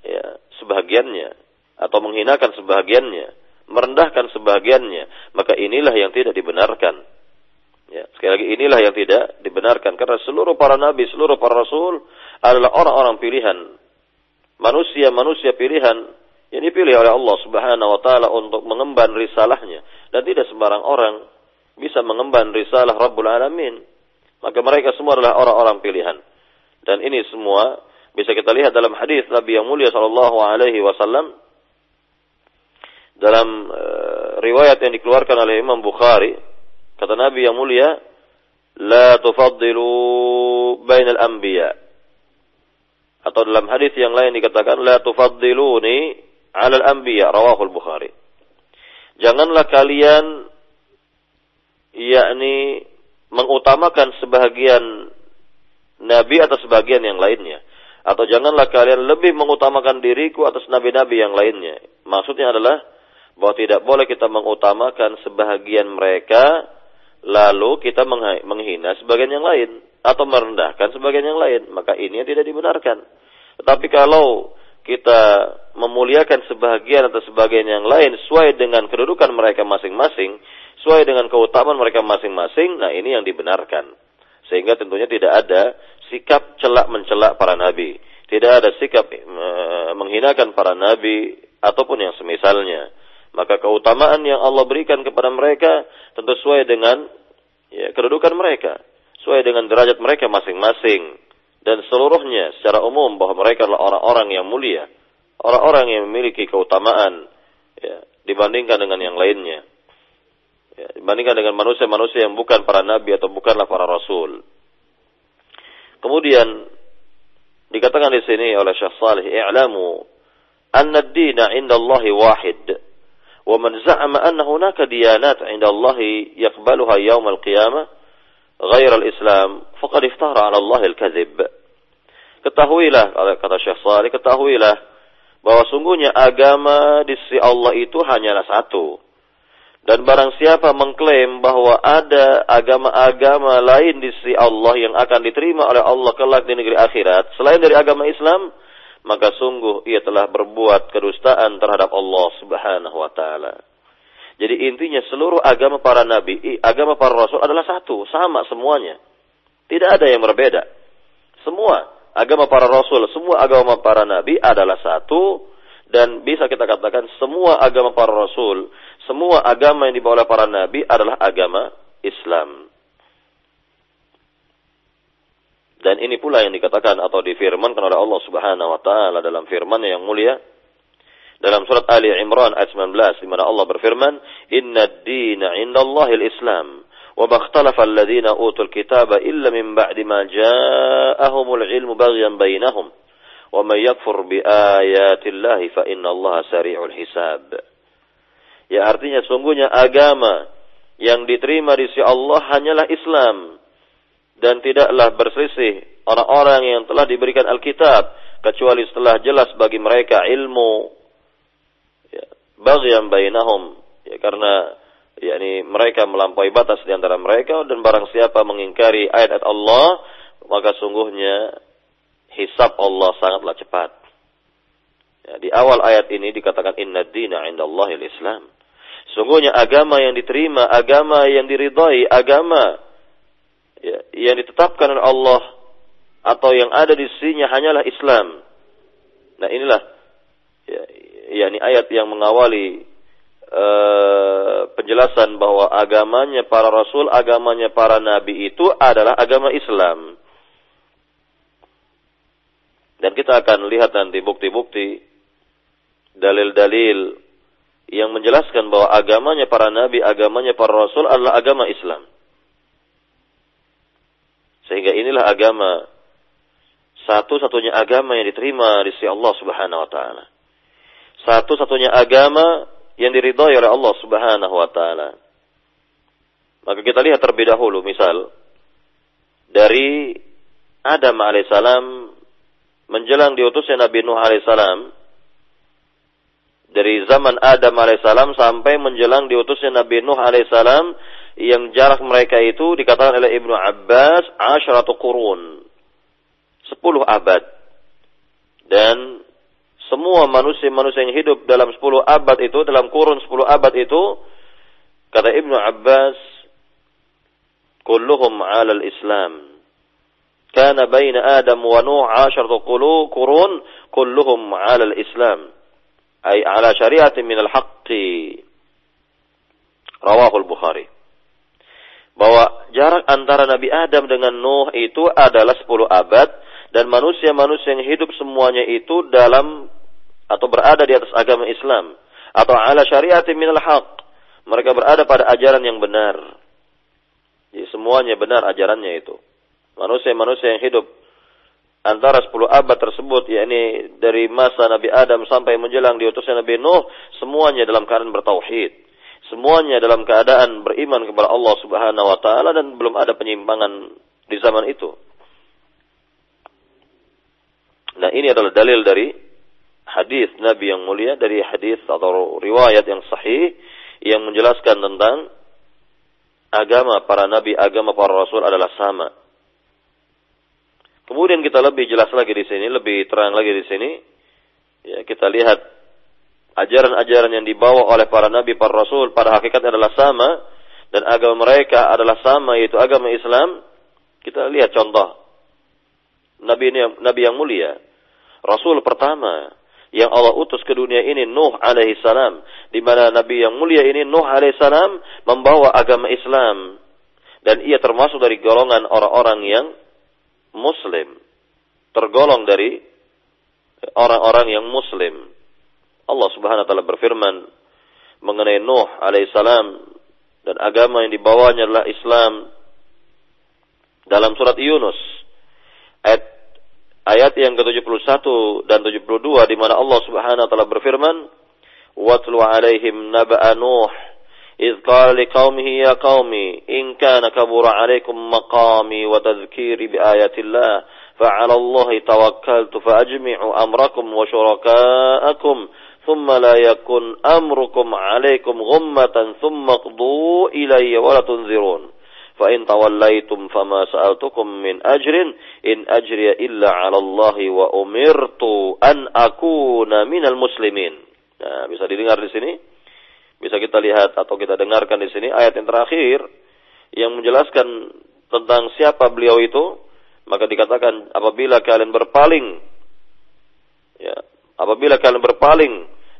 ya sebagiannya atau menghinakan sebagiannya merendahkan sebagiannya maka inilah yang tidak dibenarkan. Ya sekali lagi inilah yang tidak dibenarkan karena seluruh para nabi seluruh para rasul adalah orang-orang pilihan. Manusia-manusia pilihan yang dipilih oleh Allah Subhanahu wa taala untuk mengemban risalahnya. Dan tidak sembarang orang bisa mengemban risalah Rabbul Alamin. Maka mereka semua adalah orang-orang pilihan. Dan ini semua bisa kita lihat dalam hadis Nabi yang mulia sallallahu alaihi wasallam dalam uh, riwayat yang dikeluarkan oleh Imam Bukhari kata Nabi yang mulia la tufaddilu bainal anbiya atau dalam hadis yang lain dikatakan la tufaddiluni 'ala al-anbiya rawahu al-Bukhari janganlah kalian yakni mengutamakan sebagian nabi atau sebagian yang lainnya atau janganlah kalian lebih mengutamakan diriku atas nabi-nabi yang lainnya. Maksudnya adalah bahwa tidak boleh kita mengutamakan sebahagian mereka lalu kita menghina sebagian yang lain atau merendahkan sebagian yang lain, maka ini yang tidak dibenarkan. Tetapi kalau kita memuliakan sebahagian atau sebagian yang lain sesuai dengan kedudukan mereka masing-masing, sesuai dengan keutamaan mereka masing-masing, nah ini yang dibenarkan. Sehingga tentunya tidak ada sikap celak mencelak para nabi. Tidak ada sikap uh, menghinakan para nabi ataupun yang semisalnya. Maka keutamaan yang Allah berikan kepada mereka tentu sesuai dengan ya, kedudukan mereka, sesuai dengan derajat mereka masing-masing dan seluruhnya secara umum bahwa mereka adalah orang-orang yang mulia, orang-orang yang memiliki keutamaan ya, dibandingkan dengan yang lainnya ya, dibandingkan dengan manusia-manusia yang bukan para nabi atau bukanlah para rasul. Kemudian dikatakan di sini oleh Syekh Salih, "I'lamu anna ad-dina 'inda Allah wahid." Wa man za'ama anna hunaka diyanat 'inda Allah yaqbaluha yawm al-qiyamah ghair al-Islam faqad iftara 'ala Allah. Ketahuilah kata Syekh Salih, ketahuilah bahwa sungguhnya agama di sisi Allah itu hanyalah satu dan barang siapa mengklaim bahwa ada agama-agama lain di sisi Allah yang akan diterima oleh Allah kelak di negeri akhirat selain dari agama Islam, maka sungguh ia telah berbuat kedustaan terhadap Allah Subhanahu wa taala. Jadi intinya seluruh agama para nabi, agama para rasul adalah satu, sama semuanya. Tidak ada yang berbeda. Semua agama para rasul, semua agama para nabi adalah satu dan bisa kita katakan semua agama para rasul, semua agama yang dibawa oleh para nabi adalah agama Islam. Dan ini pula yang dikatakan atau difirmankan oleh Allah Subhanahu wa taala dalam firman yang mulia dalam surat Ali Imran ayat 19 di mana Allah berfirman, "Inna ad-dina 'indallahi al-Islam." وما اختلف الذين أوتوا الكتاب إلا من بعد ما جاءهم العلم بغيا بينهم ومن يكفر بآيات الله فإن الله سريع الحساب Ya artinya sungguhnya agama yang diterima di sisi Allah hanyalah Islam dan tidaklah berselisih orang-orang yang telah diberikan Alkitab kecuali setelah jelas bagi mereka ilmu ya, baghyan bainahum ya karena yakni mereka melampaui batas di antara mereka dan barang siapa mengingkari ayat-ayat Allah maka sungguhnya hisab Allah sangatlah cepat. Ya, di awal ayat ini dikatakan inna dina indallahil Islam. Sungguhnya agama yang diterima, agama yang diridhai, agama ya, yang ditetapkan oleh Allah atau yang ada di sisinya hanyalah Islam. Nah inilah ya, yakni ayat yang mengawali uh, penjelasan bahwa agamanya para rasul, agamanya para nabi itu adalah agama Islam. Dan kita akan lihat nanti bukti-bukti dalil-dalil yang menjelaskan bahwa agamanya para nabi, agamanya para rasul adalah agama Islam. Sehingga inilah agama satu-satunya agama yang diterima di sisi Allah Subhanahu wa taala. Satu-satunya agama yang diridhai oleh Allah Subhanahu wa taala. Maka kita lihat terlebih dahulu misal dari Adam alaihissalam menjelang diutusnya Nabi Nuh alaihissalam dari zaman Adam alaihissalam sampai menjelang diutusnya Nabi Nuh alaihissalam yang jarak mereka itu dikatakan oleh Ibnu Abbas asyratu qurun. Sepuluh abad. Dan semua manusia-manusia yang hidup dalam sepuluh abad itu, dalam kurun sepuluh abad itu, kata Ibnu Abbas, kulluhum ala al-Islam. Kana baina Adam wa Nuh asyratu qurun, kulluhum ala al-Islam. Ay ala syariatin minal haqqi. Rawahul Bukhari. Bahwa jarak antara Nabi Adam dengan Nuh itu adalah 10 abad dan manusia-manusia yang hidup semuanya itu dalam atau berada di atas agama Islam atau ala syariatin minal haq mereka berada pada ajaran yang benar. Jadi semuanya benar ajarannya itu. Manusia-manusia yang hidup antara 10 abad tersebut yakni dari masa Nabi Adam sampai menjelang diutusnya Nabi Nuh semuanya dalam keadaan bertauhid. Semuanya dalam keadaan beriman kepada Allah Subhanahu wa taala dan belum ada penyimpangan di zaman itu. Nah ini adalah dalil dari hadis Nabi yang mulia dari hadis atau riwayat yang sahih yang menjelaskan tentang agama para nabi agama para rasul adalah sama Kemudian kita lebih jelas lagi di sini, lebih terang lagi di sini. Ya, kita lihat ajaran-ajaran yang dibawa oleh para nabi, para rasul pada hakikatnya adalah sama dan agama mereka adalah sama yaitu agama Islam. Kita lihat contoh nabi ini nabi yang mulia, rasul pertama yang Allah utus ke dunia ini Nuh alaihi salam. Di mana nabi yang mulia ini Nuh alaihi salam membawa agama Islam. Dan ia termasuk dari golongan orang-orang yang muslim, tergolong dari orang-orang yang muslim. Allah Subhanahu wa taala berfirman mengenai Nuh alaihissalam dan agama yang dibawanya adalah Islam. Dalam surat Yunus ayat ayat yang ke-71 dan 72 di mana Allah Subhanahu wa taala berfirman watlu alaihim naba'a nuh إذ قال لقومه يا قوم إن كان كبر عليكم مقامي وتذكيري بآيات الله فعلى الله توكلت فأجمعوا أمركم وشركاءكم ثم لا يكن أمركم عليكم غمة ثم اقضوا إلي ولا تنذرون fa in tawallaitum fama sa'altukum min ajrin in ajriya illa 'ala Allah wa umirtu an akuna minal muslimin. Nah, bisa didengar di sini? Bisa kita lihat atau kita dengarkan di sini ayat yang terakhir yang menjelaskan tentang siapa beliau itu, maka dikatakan apabila kalian berpaling ya, apabila kalian berpaling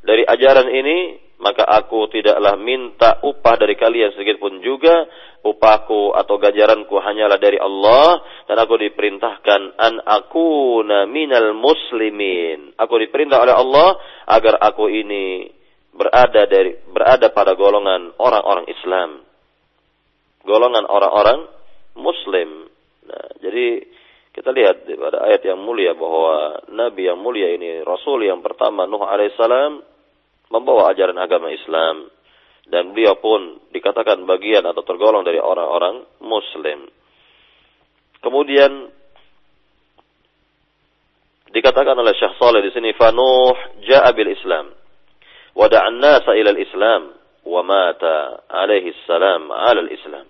dari ajaran ini maka aku tidaklah minta upah dari kalian sedikit pun juga upahku atau gajaranku hanyalah dari Allah dan aku diperintahkan an aku minal muslimin aku diperintah oleh Allah agar aku ini berada dari berada pada golongan orang-orang Islam. Golongan orang-orang muslim. Nah, jadi kita lihat pada ayat yang mulia bahwa nabi yang mulia ini rasul yang pertama Nuh alaihissalam membawa ajaran agama Islam dan beliau pun dikatakan bagian atau tergolong dari orang-orang muslim. Kemudian dikatakan oleh Syekh Saleh di sini Fanuh ja'a bil Islam wa da'a ila al-Islam wa mata alaihi salam 'ala al-Islam.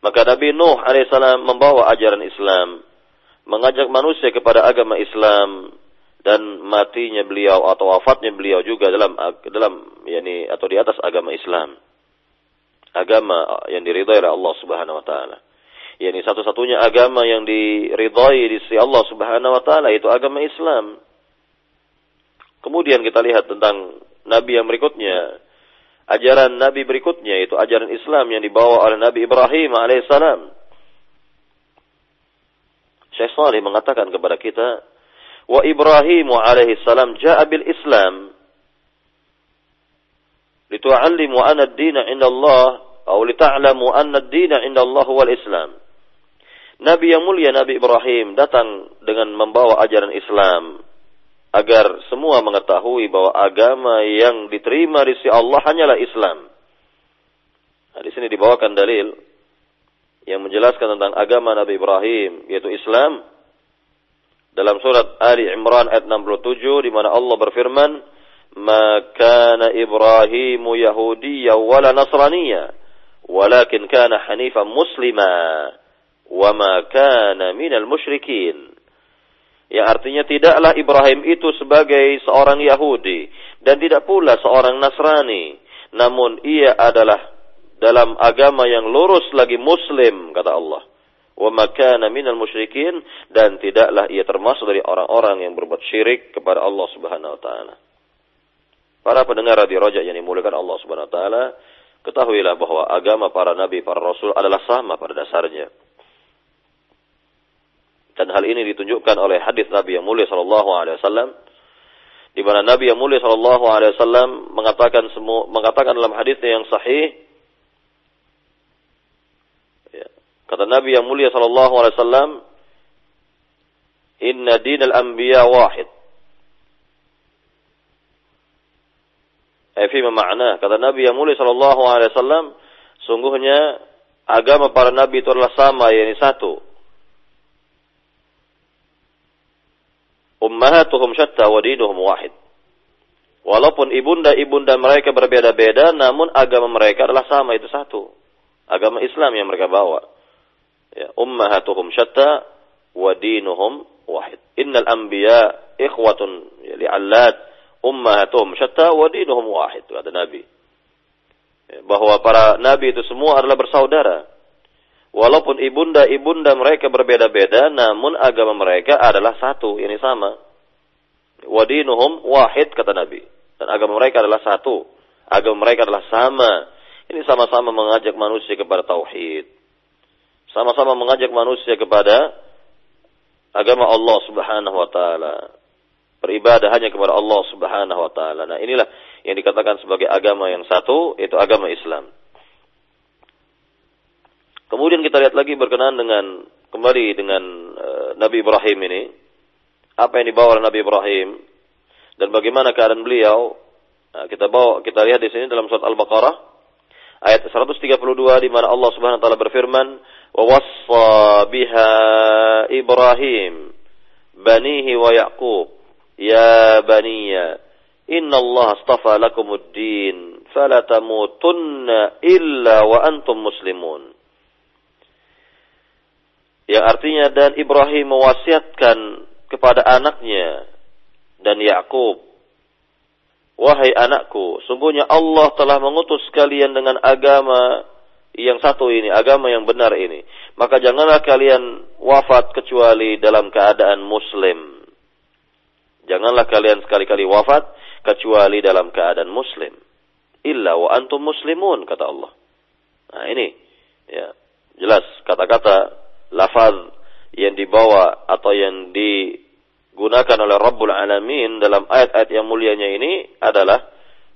Maka Nabi Nuh alaihi salam membawa ajaran Islam, mengajak manusia kepada agama Islam dan matinya beliau atau wafatnya beliau juga dalam dalam yakni atau di atas agama Islam. Agama yang diridhai oleh Allah Subhanahu wa taala. Yakni satu-satunya agama yang diridhai di sisi Allah Subhanahu wa taala itu agama Islam. Kemudian kita lihat tentang nabi yang berikutnya, ajaran nabi berikutnya itu ajaran Islam yang dibawa oleh Nabi Ibrahim alaihissalam. Syekh Salih mengatakan kepada kita, wa Ibrahim alaihissalam ja'a bil Islam litu'allimu anna ad-dina 'inda Allah atau lita'lamu anna ad-dina 'inda Allah wal Islam. Nabi yang mulia Nabi Ibrahim datang dengan membawa ajaran Islam agar semua mengetahui bahwa agama yang diterima di sisi Allah hanyalah Islam. Nah, di sini dibawakan dalil yang menjelaskan tentang agama Nabi Ibrahim yaitu Islam dalam surat Ali Imran ayat 67 di mana Allah berfirman, maka kana Ibrahim Yahudiyya wala Nasraniyya, walakin kana hanifan muslima wa ma kana minal musyrikin." Yang artinya tidaklah Ibrahim itu sebagai seorang Yahudi dan tidak pula seorang Nasrani, namun ia adalah dalam agama yang lurus lagi muslim kata Allah wa makana minal musyrikin dan tidaklah ia termasuk dari orang-orang yang berbuat syirik kepada Allah Subhanahu wa taala Para pendengar radio rojak yang dimuliakan Allah Subhanahu wa taala, ketahuilah bahwa agama para nabi, para rasul adalah sama pada dasarnya. Dan hal ini ditunjukkan oleh hadis Nabi yang mulia sallallahu alaihi wasallam di mana Nabi yang mulia sallallahu alaihi wasallam mengatakan semua mengatakan dalam hadisnya yang sahih ya, kata Nabi yang mulia sallallahu alaihi wasallam inna dinal anbiya wahid. Fi makna kata Nabi yang mulia sallallahu alaihi wasallam sungguhnya agama para nabi itu adalah sama yakni satu. Ummahatuhum syatta wa dinuhum wahid. Walaupun ibunda-ibunda mereka berbeda-beda namun agama mereka adalah sama itu satu. Agama Islam yang mereka bawa ya ummahatuhum syatta wa dinuhum wahid innal anbiya ikhwatun li'allat ummahatuhum syatta wa dinuhum wahid kata Nabi. Bahwa para nabi itu semua adalah bersaudara. Walaupun ibunda-ibunda mereka berbeda-beda, namun agama mereka adalah satu, ini sama. Wadinuhum wahid kata Nabi. Dan agama mereka adalah satu. Agama mereka adalah sama. Ini sama-sama mengajak manusia kepada tauhid. Sama-sama mengajak manusia kepada agama Allah Subhanahu wa taala beribadah hanya kepada Allah Subhanahu wa taala. Nah, inilah yang dikatakan sebagai agama yang satu, yaitu agama Islam. Kemudian kita lihat lagi berkenaan dengan kembali dengan uh, Nabi Ibrahim ini. Apa yang dibawa oleh Nabi Ibrahim dan bagaimana keadaan beliau? Nah, kita bawa kita lihat di sini dalam surat Al-Baqarah ayat 132 di mana Allah Subhanahu wa taala berfirman, "Wa wassa biha Ibrahim banihi wa Yaqub يا بني إن الله اصطفى لكم الدين فلا تموتن إلا وأنتم مسلمون yang artinya dan Ibrahim mewasiatkan kepada anaknya dan Yakub wahai anakku sungguhnya Allah telah mengutus kalian dengan agama yang satu ini agama yang benar ini maka janganlah kalian wafat kecuali dalam keadaan muslim Janganlah kalian sekali-kali wafat kecuali dalam keadaan muslim. Illa wa antum muslimun kata Allah. Nah, ini ya, jelas kata-kata lafaz yang dibawa atau yang digunakan oleh Rabbul Alamin dalam ayat-ayat yang mulianya ini adalah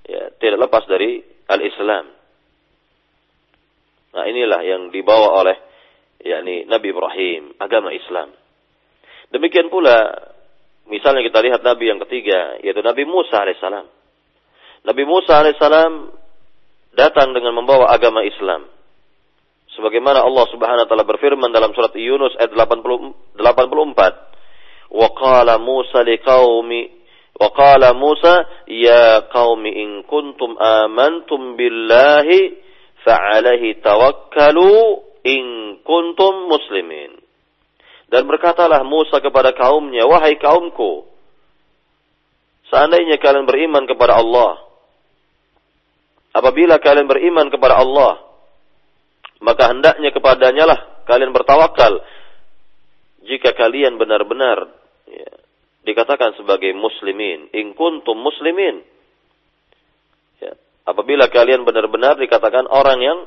ya, tidak lepas dari al-Islam. Nah, inilah yang dibawa oleh yakni Nabi Ibrahim, agama Islam. Demikian pula Misalnya kita lihat Nabi yang ketiga, yaitu Nabi Musa alaihissalam. Nabi Musa alaihissalam datang dengan membawa agama Islam. Sebagaimana Allah Subhanahu wa taala berfirman dalam surat Yunus ayat 80, 84. Wa qala Musa liqaumi wa qala Musa ya qaumi in kuntum amantum billahi fa'alaihi tawakkalu in kuntum muslimin. Dan berkatalah Musa kepada kaumnya, wahai kaumku, seandainya kalian beriman kepada Allah, apabila kalian beriman kepada Allah, maka hendaknya kepadanya lah kalian bertawakal. Jika kalian benar-benar ya, dikatakan sebagai muslimin, in kuntum muslimin. Apabila kalian benar-benar dikatakan orang yang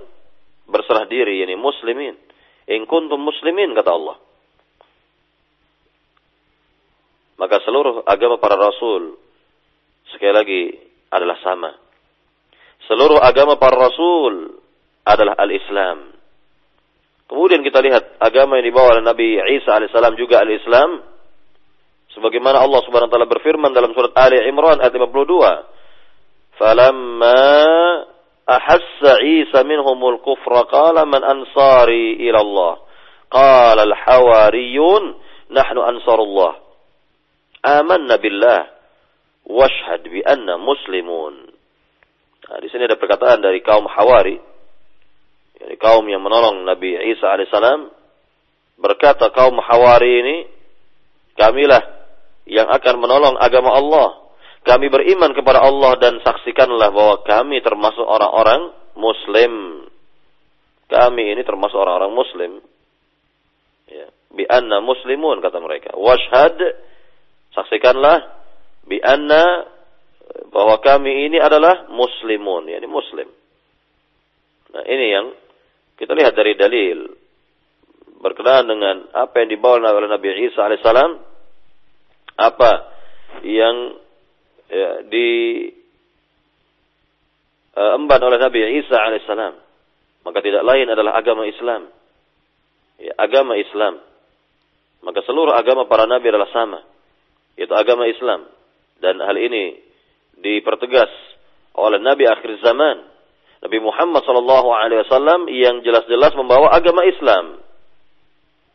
berserah diri, yani muslimin. In kuntum muslimin, kata Allah. Maka seluruh agama para rasul sekali lagi adalah sama. Seluruh agama para rasul adalah al-Islam. Kemudian kita lihat agama yang dibawa oleh Nabi Isa alaihissalam juga al-Islam. Sebagaimana Allah subhanahu wa ta'ala berfirman dalam surat Ali Imran ayat 52. Falamma ahassa Isa minhumul kufra qala man ansari ila Allah. Qala al-hawariyun nahnu ansarullah. Amanna billah washhad bi anna. Nah, di sini ada perkataan dari kaum Hawari yani kaum yang menolong Nabi Isa alaihissalam berkata kaum Hawari ini kamilah yang akan menolong agama Allah kami beriman kepada Allah dan saksikanlah bahwa kami termasuk orang-orang muslim. Kami ini termasuk orang-orang muslim. Ya. Bi anna muslimun kata mereka. Washhad saksikanlah bi anna bahwa kami ini adalah muslimun yakni muslim. Nah ini yang kita lihat dari dalil. Berkenaan dengan apa yang dibawa oleh Nabi Isa alaihissalam, apa yang ya, di uh, emban oleh Nabi Isa alaihissalam, maka tidak lain adalah agama Islam. Ya, agama Islam. Maka seluruh agama para nabi adalah sama, yaitu agama Islam. Dan hal ini dipertegas oleh Nabi akhir zaman Nabi Muhammad Shallallahu Alaihi Wasallam yang jelas-jelas membawa agama Islam.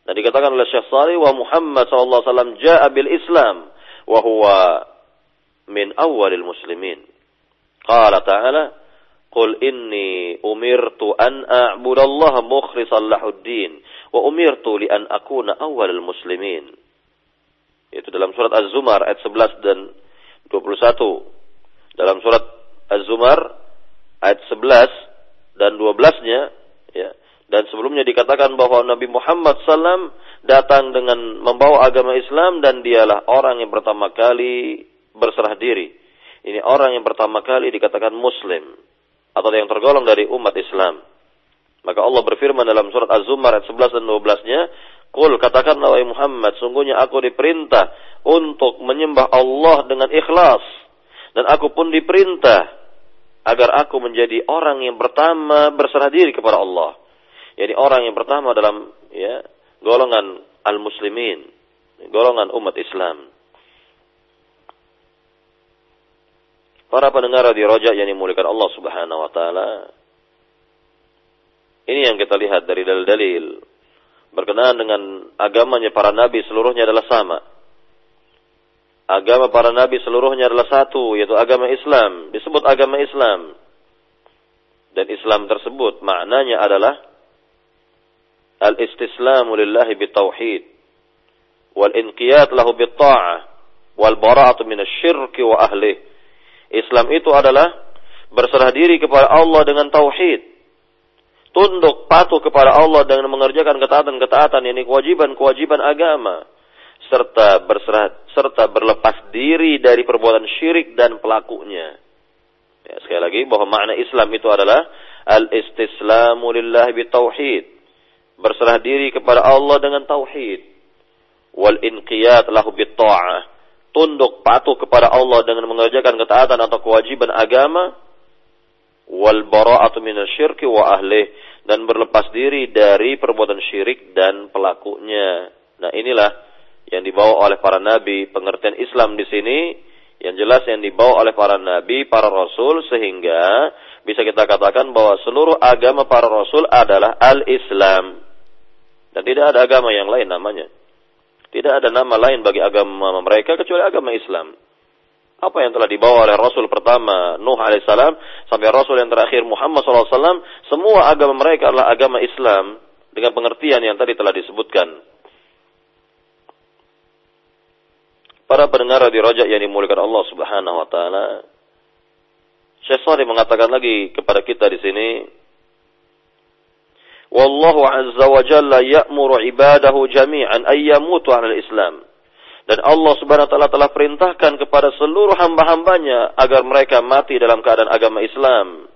Dan dikatakan oleh Syekh Salih wa Muhammad Shallallahu Alaihi Wasallam ja'a bil Islam wa huwa min awalil muslimin. Qala ta'ala Qul inni umirtu an a'budallaha mukhlishan lahuddin wa umirtu li an akuna awalil muslimin. Itu dalam surat Az-Zumar ayat 11 dan 21. Dalam surat Az-Zumar ayat 11 dan 12-nya ya dan sebelumnya dikatakan bahwa Nabi Muhammad SAW datang dengan membawa agama Islam dan dialah orang yang pertama kali berserah diri. Ini orang yang pertama kali dikatakan Muslim atau yang tergolong dari umat Islam. Maka Allah berfirman dalam surat Az-Zumar ayat 11 dan 12-nya, Qul katakanlah wahai Muhammad, sungguhnya aku diperintah untuk menyembah Allah dengan ikhlas. Dan aku pun diperintah agar aku menjadi orang yang pertama berserah diri kepada Allah. Jadi orang yang pertama dalam ya golongan al-muslimin, golongan umat Islam. Para pendengar di rojak yang dimuliakan Allah Subhanahu wa taala. Ini yang kita lihat dari dalil-dalil berkenaan dengan agamanya para nabi seluruhnya adalah sama agama para nabi seluruhnya adalah satu, yaitu agama Islam. Disebut agama Islam. Dan Islam tersebut maknanya adalah al-istislamu lillahi bitauhid wal inqiyat lahu bitta'ah wal bara'atu minasyirki wa ahli. Islam itu adalah berserah diri kepada Allah dengan tauhid. Tunduk patuh kepada Allah dengan mengerjakan ketaatan-ketaatan ini kewajiban-kewajiban agama serta berserah serta berlepas diri dari perbuatan syirik dan pelakunya. Ya, sekali lagi bahwa makna Islam itu adalah al-istislamu lillahi bitauhid. Berserah diri kepada Allah dengan tauhid. Wal inqiyat lahu bitta'ah. Tunduk patuh kepada Allah dengan mengerjakan ketaatan atau kewajiban agama. Wal bara'atu minasyirki wa ahlih. Dan berlepas diri dari perbuatan syirik dan pelakunya. Nah inilah yang dibawa oleh para nabi. Pengertian Islam di sini yang jelas yang dibawa oleh para nabi, para rasul sehingga bisa kita katakan bahwa seluruh agama para rasul adalah al-Islam. Dan tidak ada agama yang lain namanya. Tidak ada nama lain bagi agama mereka kecuali agama Islam. Apa yang telah dibawa oleh Rasul pertama Nuh alaihissalam sampai Rasul yang terakhir Muhammad SAW, semua agama mereka adalah agama Islam dengan pengertian yang tadi telah disebutkan. Para pendengar di rojak yang dimuliakan Allah Subhanahu wa taala. Syekh Salih mengatakan lagi kepada kita di sini, Wallahu azza wa jalla ya'muru ibadahu jami'an ayyamutu 'ala al-Islam. Dan Allah Subhanahu wa taala telah perintahkan kepada seluruh hamba-hambanya agar mereka mati dalam keadaan agama Islam.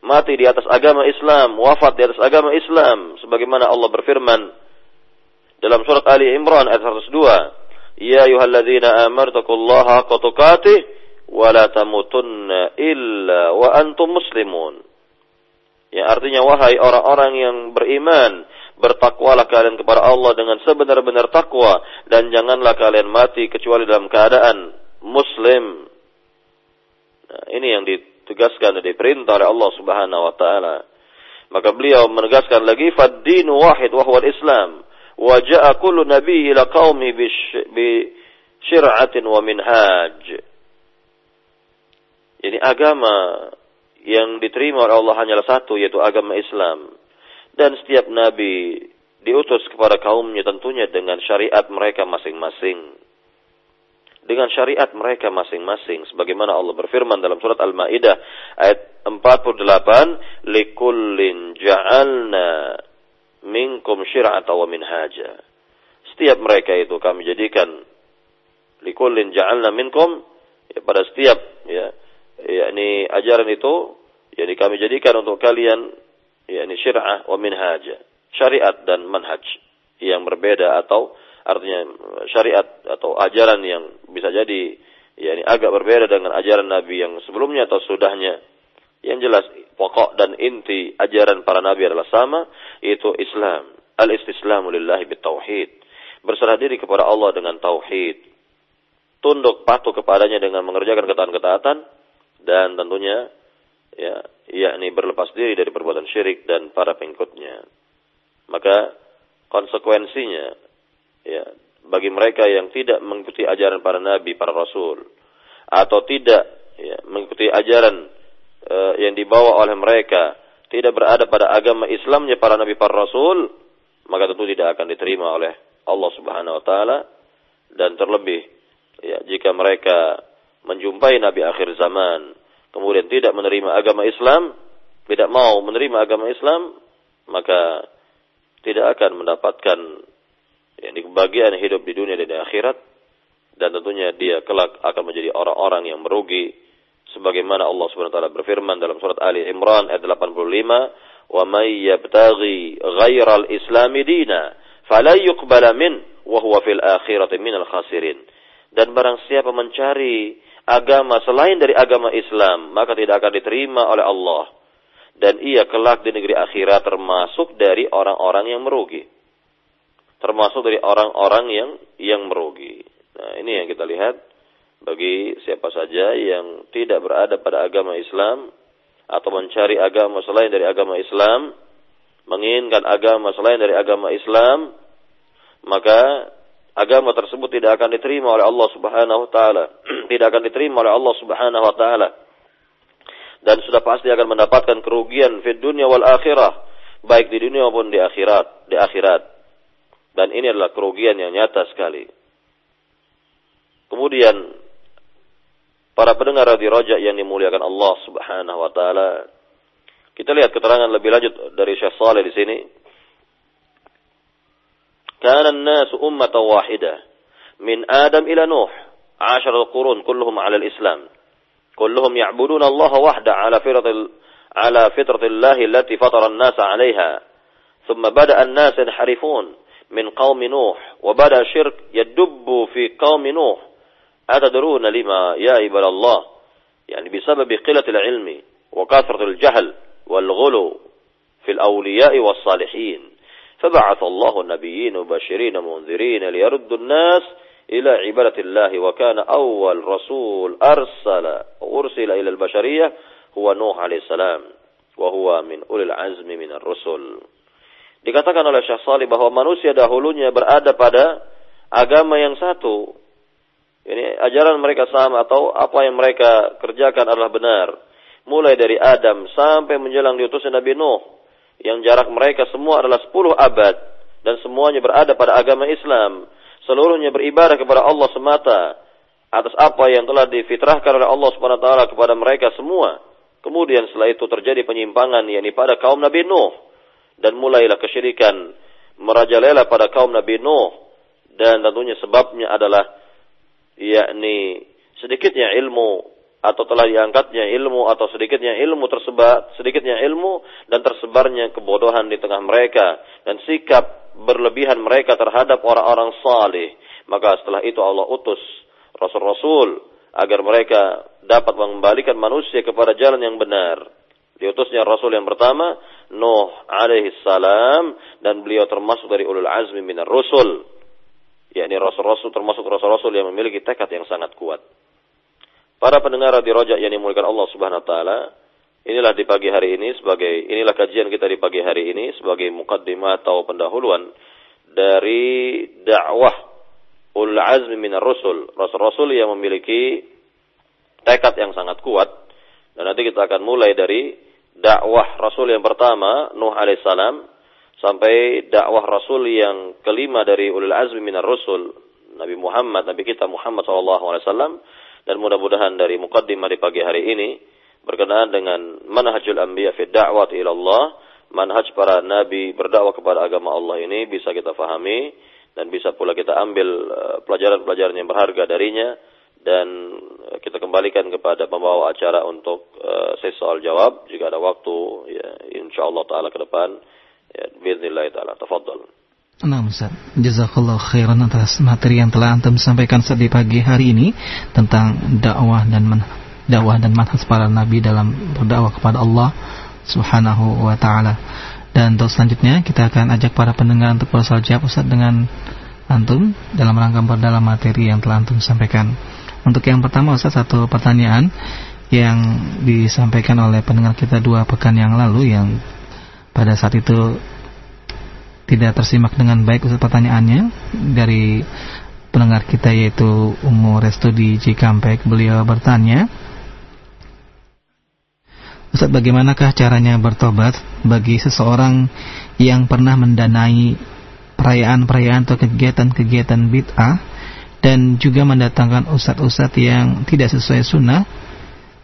Mati di atas agama Islam, wafat di atas agama Islam sebagaimana Allah berfirman dalam surat Ali Imran ayat 102 Ya amartakullaha haqqa tuqatih wa la tamutunna illa wa antum muslimun. Ya artinya wahai orang-orang yang beriman, bertakwalah kalian kepada Allah dengan sebenar-benar takwa dan janganlah kalian mati kecuali dalam keadaan muslim. Nah, ini yang ditegaskan dan diperintah oleh Allah Subhanahu wa taala. Maka beliau menegaskan lagi fad-dinu wahid wa islam Wa ja'a kullu ila qaumi bi syir'atin wa minhaj. Jadi agama yang diterima oleh Allah hanyalah satu yaitu agama Islam dan setiap nabi diutus kepada kaumnya tentunya dengan syariat mereka masing-masing. Dengan syariat mereka masing-masing. Sebagaimana Allah berfirman dalam surat Al-Ma'idah ayat 48. Likullin ja'alna minkum syir'ata wa minhaja. Setiap mereka itu kami jadikan likullin ja'alna minkum ya, pada setiap ya yakni ajaran itu yakni kami jadikan untuk kalian yakni syir'ah wa minhaj, syariat dan manhaj yang berbeda atau artinya syariat atau ajaran yang bisa jadi yakni agak berbeda dengan ajaran Nabi yang sebelumnya atau sudahnya. Yang jelas pokok dan inti ajaran para nabi adalah sama, yaitu Islam. Al-istislamu lillahi bitauhid. Berserah diri kepada Allah dengan tauhid. Tunduk patuh kepadanya dengan mengerjakan ketaatan-ketaatan dan tentunya ya yakni berlepas diri dari perbuatan syirik dan para pengikutnya. Maka konsekuensinya ya bagi mereka yang tidak mengikuti ajaran para nabi, para rasul atau tidak ya, mengikuti ajaran uh, yang dibawa oleh mereka, tidak berada pada agama Islamnya para nabi, para rasul, maka tentu tidak akan diterima oleh Allah Subhanahu wa taala dan terlebih ya jika mereka menjumpai nabi akhir zaman. Kemudian tidak menerima agama Islam, tidak mau menerima agama Islam, maka tidak akan mendapatkan yang di kebahagiaan hidup di dunia dan di akhirat. Dan tentunya dia kelak akan menjadi orang-orang yang merugi. Sebagaimana Allah Subhanahu wa taala berfirman dalam surat Ali Imran ayat 85 wa may yabtaghi ghairal islami dina fala yuqbala min wa huwa fil akhirati minal khasirin. Dan barang siapa mencari agama selain dari agama Islam, maka tidak akan diterima oleh Allah. Dan ia kelak di negeri akhirat termasuk dari orang-orang yang merugi. Termasuk dari orang-orang yang yang merugi. Nah, ini yang kita lihat bagi siapa saja yang tidak berada pada agama Islam atau mencari agama selain dari agama Islam, menginginkan agama selain dari agama Islam, maka agama tersebut tidak akan diterima oleh Allah Subhanahu wa taala. tidak akan diterima oleh Allah Subhanahu wa taala. Dan sudah pasti akan mendapatkan kerugian di dunia wal akhirah, baik di dunia maupun di akhirat, di akhirat. Dan ini adalah kerugian yang nyata sekali. Kemudian para pendengar radio Raja yang dimuliakan Allah Subhanahu wa taala, kita lihat keterangan lebih lanjut dari Syekh Saleh di sini كان الناس أمة واحدة. من آدم إلى نوح عشر القرون كلهم على الإسلام. كلهم يعبدون الله وحده على فطرة على فطرة الله التي فطر الناس عليها. ثم بدأ الناس ينحرفون من قوم نوح وبدأ الشرك يدب في قوم نوح. أتدرون لما يا عباد الله؟ يعني بسبب قلة العلم وكثرة الجهل والغلو في الأولياء والصالحين. فبعث الله النبيين مبشرين منذرين ليردوا الناس إلى عبادة الله وكان أول رسول أرسل أرسل إلى البشرية هو نوح عليه السلام وهو من أولي العزم من الرسل Dikatakan oleh Syekh Salih bahwa manusia dahulunya berada pada agama yang satu. Ini ajaran mereka sama atau apa yang mereka kerjakan adalah benar. Mulai dari Adam sampai menjelang diutusnya Nabi Nuh yang jarak mereka semua adalah 10 abad dan semuanya berada pada agama Islam. Seluruhnya beribadah kepada Allah semata atas apa yang telah difitrahkan oleh Allah Subhanahu wa taala kepada mereka semua. Kemudian setelah itu terjadi penyimpangan yakni pada kaum Nabi Nuh dan mulailah kesyirikan merajalela pada kaum Nabi Nuh dan tentunya sebabnya adalah yakni sedikitnya ilmu atau telah diangkatnya ilmu atau sedikitnya ilmu tersebar sedikitnya ilmu dan tersebarnya kebodohan di tengah mereka dan sikap berlebihan mereka terhadap orang-orang saleh maka setelah itu Allah utus rasul-rasul agar mereka dapat mengembalikan manusia kepada jalan yang benar. Diutusnya Rasul yang pertama, Nuh alaihi salam, dan beliau termasuk dari ulul azmi minar rusul. yakni Rasul-Rasul termasuk Rasul-Rasul yang memiliki tekad yang sangat kuat. Para pendengar di rojak yang dimulakan Allah subhanahu wa ta'ala, inilah di pagi hari ini sebagai, inilah kajian kita di pagi hari ini sebagai mukaddimah atau pendahuluan dari dakwah ulul azmi minar rusul. Rasul-Rasul yang memiliki tekad yang sangat kuat. Dan nanti kita akan mulai dari dakwah Rasul yang pertama, Nuh alaihissalam, sampai dakwah Rasul yang kelima dari ulul azmi minar Rasul, Nabi Muhammad, Nabi kita Muhammad SAW, dan mudah-mudahan dari mukaddimah di pagi hari ini, berkenaan dengan manhajul anbiya fi da'wat ila Allah, manhaj para nabi berdakwah kepada agama Allah ini bisa kita fahami dan bisa pula kita ambil eh, pelajaran-pelajaran yang berharga darinya dan kita kembalikan kepada pembawa acara untuk uh, sesi soal jawab. Jika ada waktu ya insyaallah taala ke depan. Ya bismillah taala Nah Ustaz, jazakallah khairan atas materi yang telah antum sampaikan di pagi hari ini tentang dakwah dan dakwah dan manhaj para nabi dalam berdakwah kepada Allah Subhanahu wa taala. Dan untuk selanjutnya kita akan ajak para pendengar untuk bersoal jawab Ustaz dengan antum dalam rangka berdalam materi yang telah antum sampaikan. Untuk yang pertama Ustaz satu pertanyaan yang disampaikan oleh pendengar kita dua pekan yang lalu yang pada saat itu tidak tersimak dengan baik Ustaz pertanyaannya dari pendengar kita yaitu Umu Restu di Cikampek beliau bertanya Ustaz bagaimanakah caranya bertobat bagi seseorang yang pernah mendanai perayaan-perayaan atau kegiatan-kegiatan bid'ah dan juga mendatangkan ustadz-ustadz yang tidak sesuai sunnah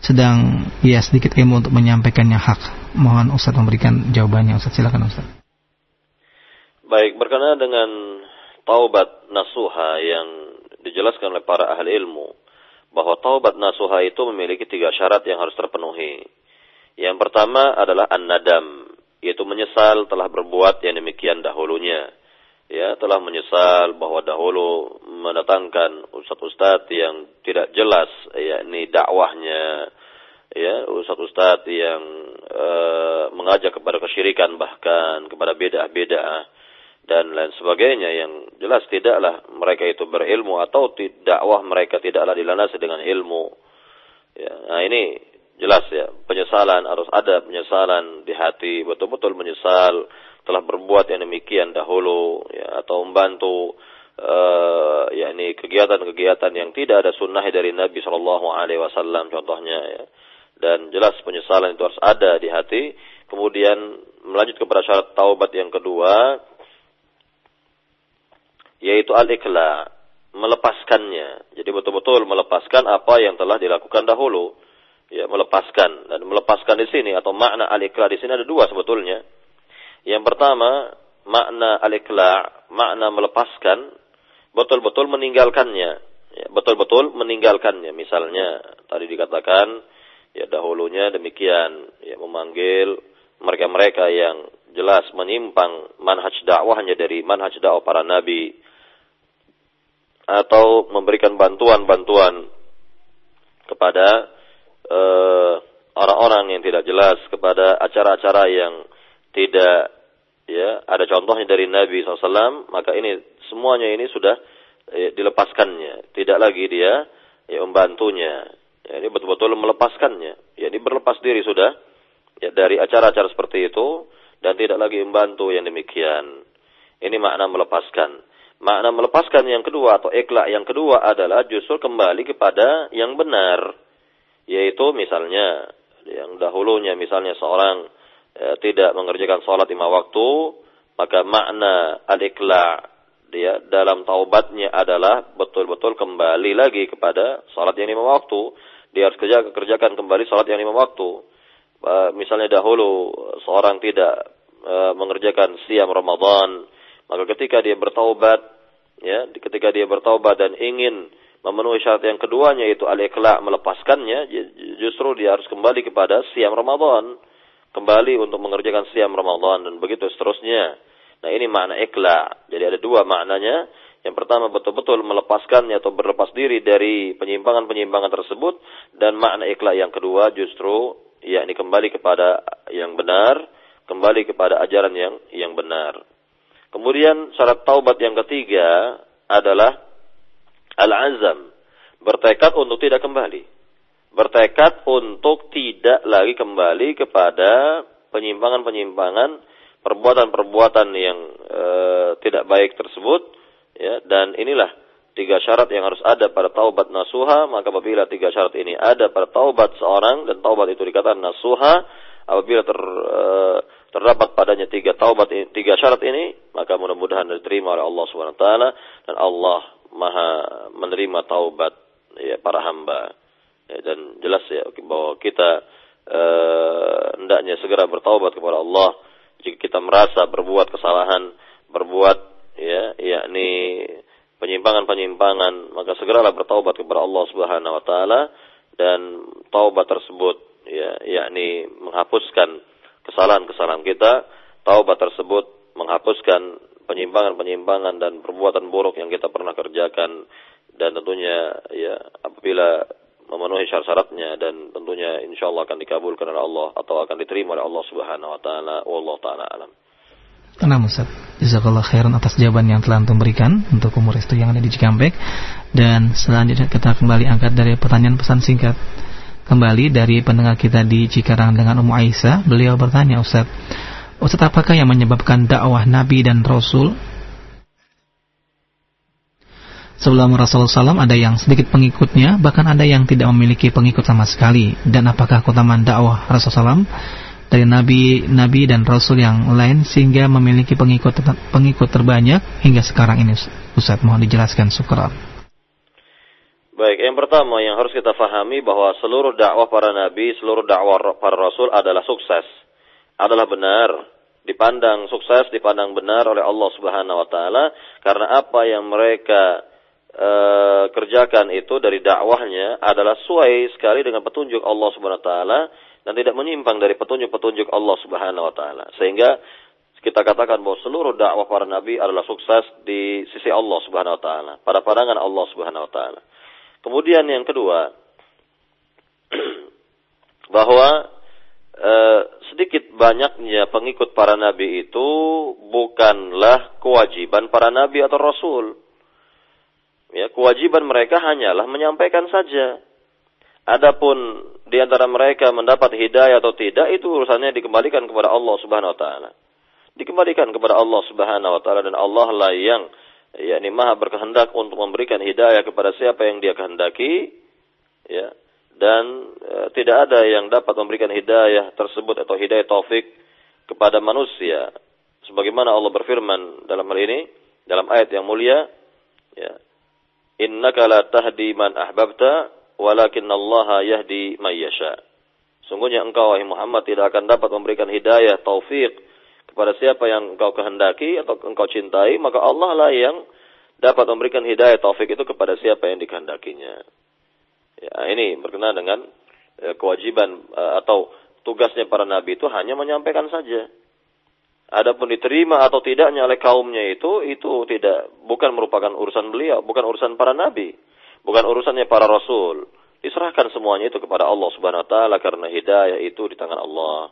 sedang ya sedikit ilmu untuk menyampaikannya hak. Mohon ustadz memberikan jawabannya ustadz silakan ustadz. Baik, berkenaan dengan taubat nasuha yang dijelaskan oleh para ahli ilmu bahwa taubat nasuha itu memiliki tiga syarat yang harus terpenuhi. Yang pertama adalah an-nadam, yaitu menyesal telah berbuat yang demikian dahulunya. Ya telah menyesal bahwa dahulu mendatangkan ustadz-ustadz yang tidak jelas yakni dakwahnya. Ya ustadz-ustadz yang e, mengajak kepada kesyirikan bahkan kepada beda-beda dan lain sebagainya. Yang jelas tidaklah mereka itu berilmu atau dakwah mereka tidaklah dilandasi dengan ilmu. Ya nah ini jelas ya penyesalan harus ada penyesalan di hati betul-betul menyesal telah berbuat yang demikian dahulu ya, atau membantu uh, yakni kegiatan-kegiatan yang tidak ada sunnah dari Nabi Shallallahu Alaihi Wasallam contohnya ya. dan jelas penyesalan itu harus ada di hati. Kemudian melanjut kepada syarat taubat yang kedua yaitu al-ikla melepaskannya. Jadi betul-betul melepaskan apa yang telah dilakukan dahulu. Ya melepaskan. Dan melepaskan di sini atau makna al-ikla di sini ada dua sebetulnya. Yang pertama, makna al-ikla' makna melepaskan, betul-betul meninggalkannya. Ya, betul-betul meninggalkannya. Misalnya, tadi dikatakan, ya dahulunya demikian, ya memanggil mereka-mereka yang jelas menyimpang manhaj dakwahnya dari manhaj dakwah para nabi atau memberikan bantuan-bantuan kepada uh, orang-orang yang tidak jelas kepada acara-acara yang tidak ya ada contohnya dari Nabi SAW maka ini semuanya ini sudah ya, dilepaskannya. Tidak lagi dia ya membantunya. Ya, ini betul-betul melepaskannya. Ya ini berlepas diri sudah ya dari acara-acara seperti itu dan tidak lagi membantu yang demikian. Ini makna melepaskan makna melepaskan yang kedua atau ikhlas yang kedua adalah justru kembali kepada yang benar yaitu misalnya yang dahulunya misalnya seorang ya, tidak mengerjakan sholat lima waktu, maka makna al-ikla dia dalam taubatnya adalah betul-betul kembali lagi kepada sholat yang lima waktu. Dia harus kerja, kerjakan kembali sholat yang lima waktu. Uh, misalnya dahulu seorang tidak uh, mengerjakan siam Ramadan, maka ketika dia bertaubat, ya, ketika dia bertaubat dan ingin memenuhi syarat yang keduanya yaitu al-ikla melepaskannya, justru dia harus kembali kepada siam Ramadan kembali untuk mengerjakan siam Ramadan dan begitu seterusnya. Nah ini makna ikla. Jadi ada dua maknanya. Yang pertama betul-betul melepaskannya atau berlepas diri dari penyimpangan-penyimpangan tersebut dan makna ikhlas yang kedua justru yakni kembali kepada yang benar, kembali kepada ajaran yang yang benar. Kemudian syarat taubat yang ketiga adalah al-azam, bertekad untuk tidak kembali. Bertekad untuk tidak lagi kembali kepada penyimpangan-penyimpangan, perbuatan-perbuatan yang e, tidak baik tersebut Ya, dan inilah tiga syarat yang harus ada pada taubat nasuha, maka apabila tiga syarat ini ada pada taubat seorang dan taubat itu dikatakan nasuha, apabila ter, uh, terdapat padanya tiga taubat tiga syarat ini, maka mudah-mudahan diterima oleh Allah taala dan Allah Maha menerima taubat ya para hamba. Ya, dan jelas ya bahwa kita uh, hendaknya segera bertaubat kepada Allah jika kita merasa berbuat kesalahan, berbuat ya yakni penyimpangan-penyimpangan maka segeralah bertaubat kepada Allah Subhanahu wa taala dan taubat tersebut ya yakni menghapuskan kesalahan-kesalahan kita taubat tersebut menghapuskan penyimpangan-penyimpangan dan perbuatan buruk yang kita pernah kerjakan dan tentunya ya apabila memenuhi syarat-syaratnya dan tentunya insya Allah akan dikabulkan oleh Allah atau akan diterima oleh Allah Subhanahu wa taala wallahu taala alam. Tenang Ustaz. Jazakallah khairan atas jawaban yang telah Antum berikan untuk umur itu yang ada di Cikampek. Dan selanjutnya kita kembali angkat dari pertanyaan pesan singkat. Kembali dari pendengar kita di Cikarang dengan Ummu Aisyah. Beliau bertanya Ustaz. Ustaz apakah yang menyebabkan dakwah Nabi dan Rasul Sebelum Rasulullah SAW ada yang sedikit pengikutnya, bahkan ada yang tidak memiliki pengikut sama sekali. Dan apakah keutamaan dakwah Rasulullah SAW dari nabi nabi dan rasul yang lain sehingga memiliki pengikut pengikut terbanyak hingga sekarang ini Ustaz mohon dijelaskan syukur Baik, yang pertama yang harus kita fahami bahwa seluruh dakwah para nabi, seluruh dakwah para rasul adalah sukses. Adalah benar, dipandang sukses, dipandang benar oleh Allah Subhanahu wa taala karena apa yang mereka e, kerjakan itu dari dakwahnya adalah sesuai sekali dengan petunjuk Allah Subhanahu wa taala dan tidak menyimpang dari petunjuk-petunjuk Allah Subhanahu wa taala. Sehingga kita katakan bahwa seluruh dakwah para nabi adalah sukses di sisi Allah Subhanahu wa taala, pada pandangan Allah Subhanahu wa taala. Kemudian yang kedua bahwa eh, sedikit banyaknya pengikut para nabi itu bukanlah kewajiban para nabi atau rasul. Ya, kewajiban mereka hanyalah menyampaikan saja. Adapun di antara mereka mendapat hidayah atau tidak itu urusannya dikembalikan kepada Allah Subhanahu wa taala. Dikembalikan kepada Allah Subhanahu wa taala dan Allah lah yang yakni Maha berkehendak untuk memberikan hidayah kepada siapa yang Dia kehendaki ya dan e, tidak ada yang dapat memberikan hidayah tersebut atau hidayah taufik kepada manusia sebagaimana Allah berfirman dalam hal ini dalam ayat yang mulia ya innaka la tahdi man ahbabta walakin Allah yahdi may yasha. Sungguhnya engkau wahai Muhammad tidak akan dapat memberikan hidayah taufik kepada siapa yang engkau kehendaki atau engkau cintai, maka Allah lah yang dapat memberikan hidayah taufik itu kepada siapa yang dikehendakinya. Ya, ini berkenaan dengan ya, kewajiban uh, atau tugasnya para nabi itu hanya menyampaikan saja. Adapun diterima atau tidaknya oleh kaumnya itu itu tidak bukan merupakan urusan beliau, bukan urusan para nabi. Bukan urusannya para rasul. Diserahkan semuanya itu kepada Allah Subhanahu wa taala karena hidayah itu di tangan Allah.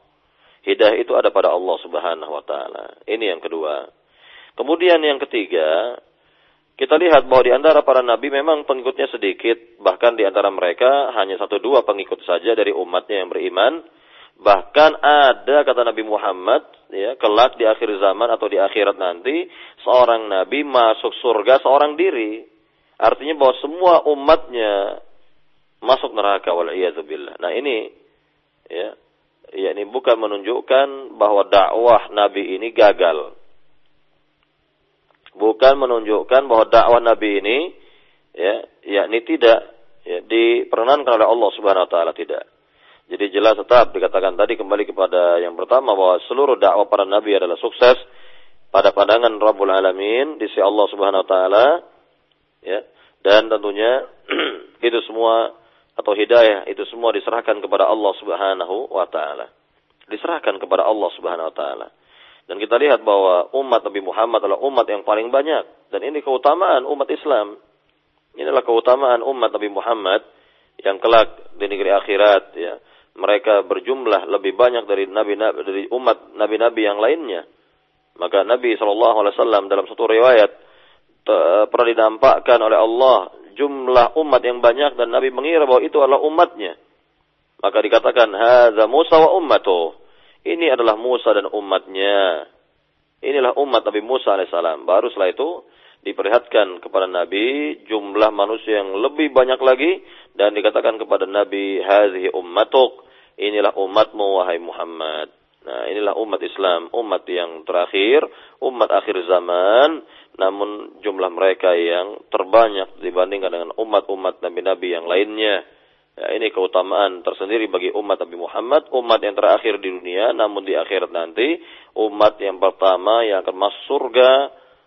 Hidayah itu ada pada Allah Subhanahu wa taala. Ini yang kedua. Kemudian yang ketiga, kita lihat bahwa di antara para nabi memang pengikutnya sedikit, bahkan di antara mereka hanya satu dua pengikut saja dari umatnya yang beriman. Bahkan ada kata Nabi Muhammad, ya, kelak di akhir zaman atau di akhirat nanti, seorang nabi masuk surga seorang diri. Artinya bahwa semua umatnya masuk neraka waliyadzubillah. Nah ini ya ya ini bukan menunjukkan bahwa dakwah Nabi ini gagal. Bukan menunjukkan bahwa dakwah Nabi ini ya yakni tidak ya, diperkenankan oleh Allah Subhanahu wa taala tidak. Jadi jelas tetap dikatakan tadi kembali kepada yang pertama bahwa seluruh dakwah para nabi adalah sukses pada pandangan Rabbul Alamin di sisi Allah Subhanahu wa taala ya dan tentunya itu semua atau hidayah itu semua diserahkan kepada Allah Subhanahu wa taala diserahkan kepada Allah Subhanahu wa taala dan kita lihat bahwa umat Nabi Muhammad adalah umat yang paling banyak Dan ini keutamaan umat Islam. Inilah keutamaan umat Nabi Muhammad yang kelak di negeri akhirat ya. Mereka berjumlah lebih banyak dari nabi dari umat nabi-nabi yang lainnya. Maka Nabi SAW dalam satu riwayat pernah dinampakkan oleh Allah jumlah umat yang banyak dan Nabi mengira bahwa itu adalah umatnya. Maka dikatakan hadza Musa wa ummatuh. Ini adalah Musa dan umatnya. Inilah umat Nabi Musa alaihissalam. Baru setelah itu diperlihatkan kepada Nabi jumlah manusia yang lebih banyak lagi dan dikatakan kepada Nabi hazihi ummatuk inilah umatmu wahai Muhammad nah inilah umat Islam umat yang terakhir umat akhir zaman namun jumlah mereka yang terbanyak dibandingkan dengan umat-umat nabi-nabi yang lainnya. Ya, ini keutamaan tersendiri bagi umat Nabi Muhammad. Umat yang terakhir di dunia namun di akhirat nanti. Umat yang pertama yang akan masuk surga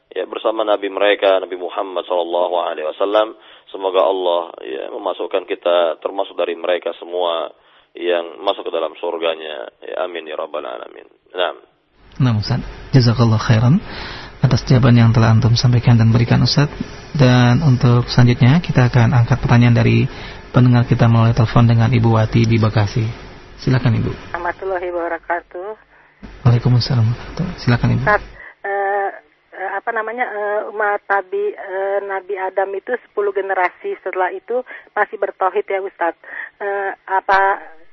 ya bersama nabi mereka Nabi Muhammad sallallahu alaihi wasallam. Semoga Allah ya memasukkan kita termasuk dari mereka semua yang masuk ke dalam surganya. Ya amin ya rabbal alamin. Nah Nah Ustaz, jazakallah khairan atas jawaban yang telah antum sampaikan dan berikan Ustaz. Dan untuk selanjutnya kita akan angkat pertanyaan dari pendengar kita melalui telepon dengan Ibu Wati di Bekasi. Silakan Ibu. Warahmatullahi wabarakatuh. Waalaikumsalam. Silakan Ibu. Ustaz, uh, uh, apa namanya uh, umat Nabi uh, Nabi Adam itu 10 generasi setelah itu masih bertauhid ya Ustadz. Uh, apa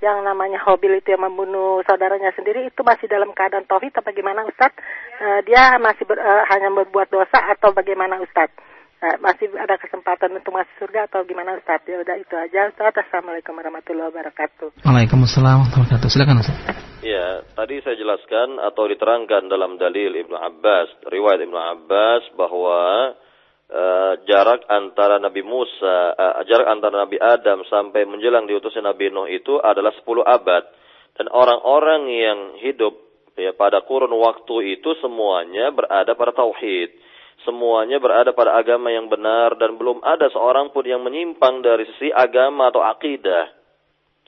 yang namanya Hobil itu yang membunuh saudaranya sendiri itu masih dalam keadaan tauhid atau bagaimana Ustadz? Uh, dia masih ber, uh, hanya berbuat dosa atau bagaimana Ustadz? Uh, masih ada kesempatan untuk masuk surga atau gimana Ustaz? Ya udah itu aja Ustaz. Assalamualaikum warahmatullahi wabarakatuh. Waalaikumsalam warahmatullahi wabarakatuh. Silakan Ustaz. Ya, tadi saya jelaskan atau diterangkan dalam dalil Ibnu Abbas, riwayat Ibnu Abbas bahwa uh, jarak antara Nabi Musa, uh, jarak antara Nabi Adam sampai menjelang diutusnya Nabi Nuh itu adalah 10 abad. Dan orang-orang yang hidup ya pada kurun waktu itu semuanya berada pada tauhid. Semuanya berada pada agama yang benar dan belum ada seorang pun yang menyimpang dari sisi agama atau akidah.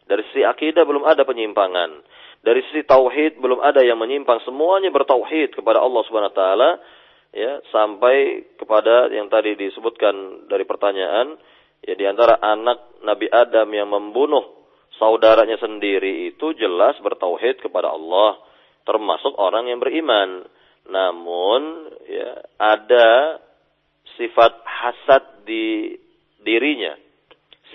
Dari sisi akidah belum ada penyimpangan dari sisi tauhid belum ada yang menyimpang, semuanya bertauhid kepada Allah Subhanahu wa taala ya sampai kepada yang tadi disebutkan dari pertanyaan ya di antara anak Nabi Adam yang membunuh saudaranya sendiri itu jelas bertauhid kepada Allah termasuk orang yang beriman. Namun ya ada sifat hasad di dirinya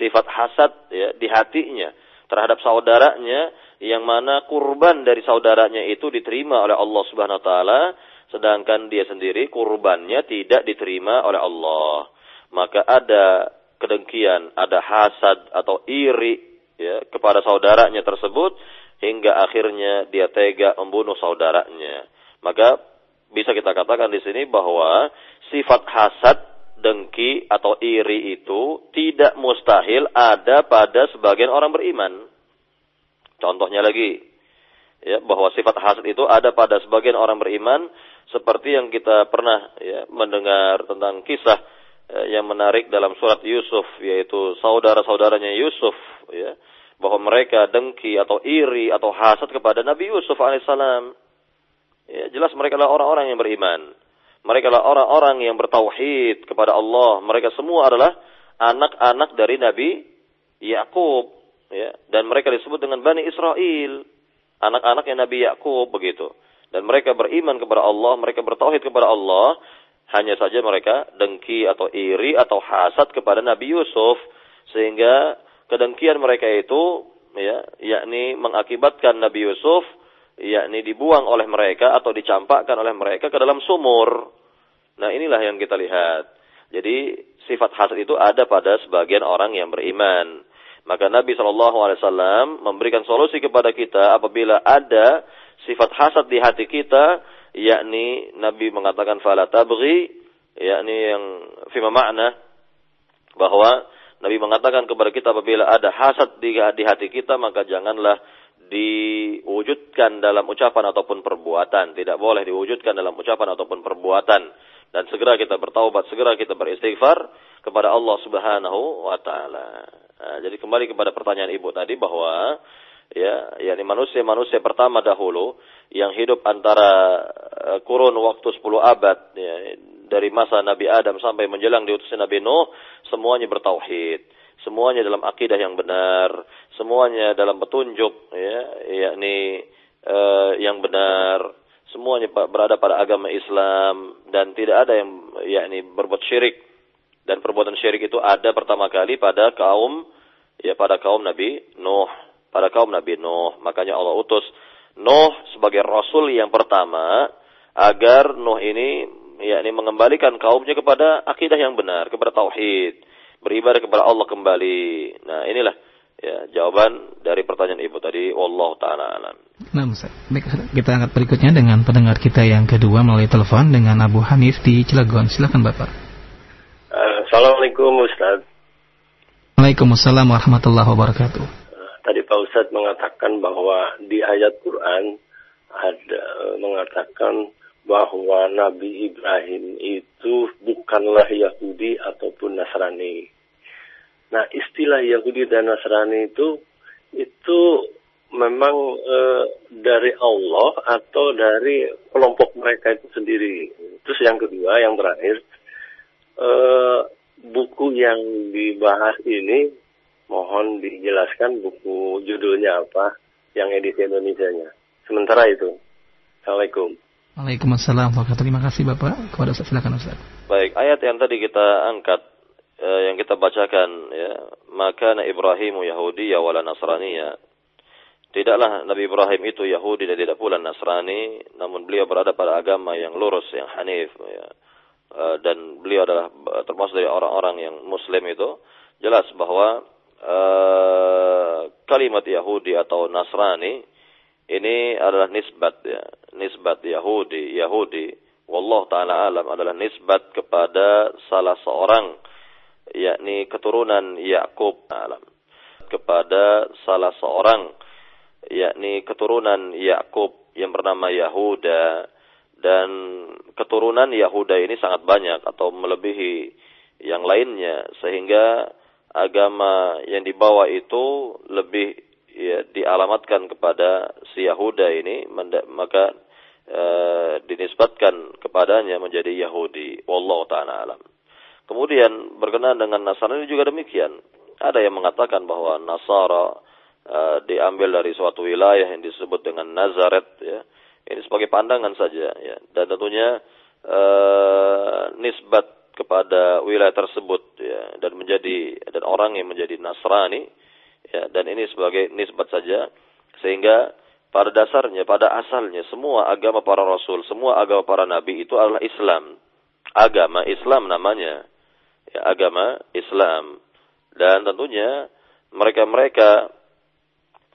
sifat hasad ya di hatinya terhadap saudaranya yang mana kurban dari saudaranya itu diterima oleh Allah Subhanahu wa taala sedangkan dia sendiri kurbannya tidak diterima oleh Allah. Maka ada kedengkian, ada hasad atau iri ya kepada saudaranya tersebut hingga akhirnya dia tega membunuh saudaranya. Maka bisa kita katakan di sini bahwa sifat hasad, dengki atau iri itu tidak mustahil ada pada sebagian orang beriman. Contohnya lagi, ya, bahwa sifat hasad itu ada pada sebagian orang beriman, seperti yang kita pernah ya, mendengar tentang kisah ya, yang menarik dalam surat Yusuf, yaitu saudara-saudaranya Yusuf, ya, bahwa mereka dengki atau iri atau hasad kepada Nabi Yusuf alaihissalam. Ya, jelas mereka adalah orang-orang yang beriman. Mereka adalah orang-orang yang bertauhid kepada Allah. Mereka semua adalah anak-anak dari Nabi Yakub ya dan mereka disebut dengan Bani Israel anak-anak yang Nabi Yakub begitu dan mereka beriman kepada Allah mereka bertauhid kepada Allah hanya saja mereka dengki atau iri atau hasad kepada Nabi Yusuf sehingga kedengkian mereka itu ya yakni mengakibatkan Nabi Yusuf yakni dibuang oleh mereka atau dicampakkan oleh mereka ke dalam sumur. Nah inilah yang kita lihat. Jadi sifat hasad itu ada pada sebagian orang yang beriman. Maka Nabi Shallallahu Alaihi Wasallam memberikan solusi kepada kita apabila ada sifat hasad di hati kita, yakni Nabi mengatakan fala tabghi, yakni yang fima makna bahwa Nabi mengatakan kepada kita apabila ada hasad di, di hati kita maka janganlah diwujudkan dalam ucapan ataupun perbuatan. Tidak boleh diwujudkan dalam ucapan ataupun perbuatan. Dan segera kita bertaubat, segera kita beristighfar kepada Allah Subhanahu wa taala. Nah, jadi kembali kepada pertanyaan ibu tadi bahwa ya yakni manusia-manusia pertama dahulu yang hidup antara uh, kurun waktu 10 abad ya, dari masa Nabi Adam sampai menjelang diutusnya Nabi Nuh semuanya bertauhid. Semuanya dalam akidah yang benar. Semuanya dalam petunjuk ya yakni uh, yang benar. Semuanya berada pada agama Islam dan tidak ada yang yakni berbuat syirik. Dan perbuatan syirik itu ada pertama kali pada kaum ya pada kaum Nabi Nuh pada kaum Nabi Nuh makanya Allah utus Nuh sebagai rasul yang pertama agar Nuh ini yakni mengembalikan kaumnya kepada akidah yang benar, kepada tauhid, beribadah kepada Allah kembali. Nah, inilah ya jawaban dari pertanyaan Ibu tadi wallahu taala alam. Nah, Baik, kita angkat berikutnya dengan pendengar kita yang kedua melalui telepon dengan Abu Hanif di Cilegon. Silakan Bapak. Assalamualaikum Ustaz. Waalaikumsalam warahmatullahi wabarakatuh. Tadi Pak Ustaz mengatakan bahwa di ayat Quran ada mengatakan bahwa Nabi Ibrahim itu bukanlah Yahudi ataupun Nasrani. Nah, istilah Yahudi dan Nasrani itu itu memang e, dari Allah atau dari kelompok mereka itu sendiri. Terus yang kedua, yang terakhir, e, buku yang dibahas ini mohon dijelaskan buku judulnya apa, yang edisi Indonesia-nya. Sementara itu, Assalamualaikum. Waalaikumsalam Terima kasih Bapak. Kepada Ustaz silakan Ustaz. Baik, ayat yang tadi kita angkat eh, yang kita bacakan ya, maka Ibrahim Yahudi ya wala Nasraniya. Tidaklah Nabi Ibrahim itu Yahudi dan tidak pula Nasrani, namun beliau berada pada agama yang lurus, yang hanif ya. Eh, dan beliau adalah termasuk dari orang-orang yang muslim itu jelas bahwa uh, kalimat Yahudi atau Nasrani ini adalah nisbat ya, nisbat Yahudi, Yahudi. Wallahu taala alam adalah nisbat kepada salah seorang yakni keturunan Yakub alam. Kepada salah seorang yakni keturunan Yakub yang bernama Yahuda. Dan keturunan Yahuda ini sangat banyak atau melebihi yang lainnya sehingga agama yang dibawa itu lebih ya, dialamatkan kepada si Yahuda ini maka e, dinisbatkan kepadanya menjadi Yahudi. Wallahu taala alam. Kemudian berkenaan dengan Nasrani juga demikian. Ada yang mengatakan bahwa Nasara e, diambil dari suatu wilayah yang disebut dengan Nazaret ya. Ini sebagai pandangan saja ya. Dan tentunya e, nisbat kepada wilayah tersebut ya dan menjadi dan orang yang menjadi Nasrani ya dan ini sebagai nisbat saja sehingga pada dasarnya pada asalnya semua agama para rasul semua agama para nabi itu adalah Islam. Agama Islam namanya ya agama Islam. Dan tentunya mereka-mereka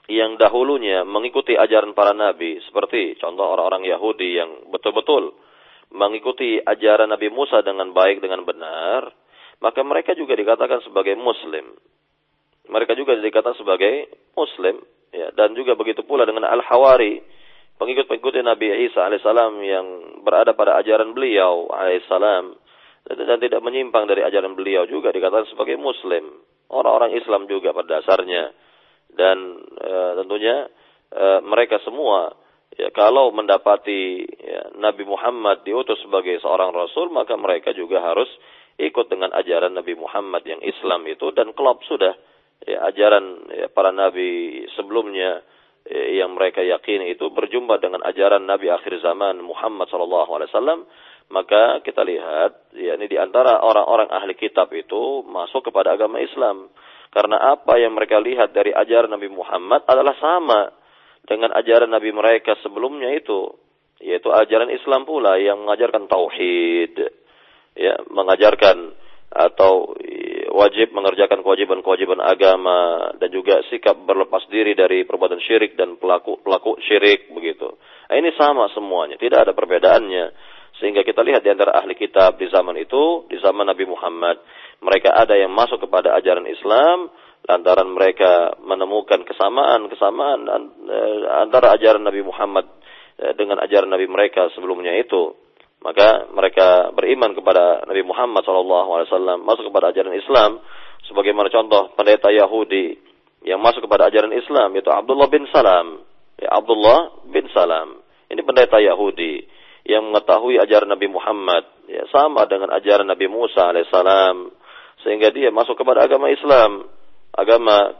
yang dahulunya mengikuti ajaran para nabi seperti contoh orang-orang Yahudi yang betul-betul mengikuti ajaran Nabi Musa dengan baik dengan benar maka mereka juga dikatakan sebagai muslim. Mereka juga dikatakan sebagai muslim ya. Dan juga begitu pula dengan al-hawari pengikut-pengikut Nabi Isa alaihissalam yang berada pada ajaran beliau alaihissalam dan tidak menyimpang dari ajaran beliau juga dikatakan sebagai muslim. Orang-orang Islam juga pada dasarnya. Dan e, tentunya e, mereka semua ya kalau mendapati ya, Nabi Muhammad diutus sebagai seorang rasul maka mereka juga harus ikut dengan ajaran Nabi Muhammad yang Islam itu. Dan kelop sudah ya, ajaran ya, para nabi sebelumnya ya, yang mereka yakini itu berjumpa dengan ajaran Nabi akhir zaman Muhammad sallallahu alaihi wasallam. Maka kita lihat ya ini di antara orang-orang ahli kitab itu masuk kepada agama Islam. Karena apa yang mereka lihat dari ajaran Nabi Muhammad adalah sama dengan ajaran Nabi mereka sebelumnya itu yaitu ajaran Islam pula yang mengajarkan tauhid ya mengajarkan atau wajib mengerjakan kewajiban-kewajiban agama dan juga sikap berlepas diri dari perbuatan syirik dan pelaku pelaku syirik begitu. Nah, ini sama semuanya, tidak ada perbedaannya. Sehingga kita lihat di antara ahli kitab di zaman itu, di zaman Nabi Muhammad, mereka ada yang masuk kepada ajaran Islam lantaran mereka menemukan kesamaan-kesamaan eh, antara ajaran Nabi Muhammad eh, dengan ajaran Nabi mereka sebelumnya itu. Maka mereka beriman kepada Nabi Muhammad SAW masuk kepada ajaran Islam. Sebagaimana contoh pendeta Yahudi yang masuk kepada ajaran Islam yaitu Abdullah bin Salam. Ya Abdullah bin Salam. Ini pendeta Yahudi yang mengetahui ajaran Nabi Muhammad, ya sama dengan ajaran Nabi Musa alaihissalam, sehingga dia masuk kepada agama Islam, agama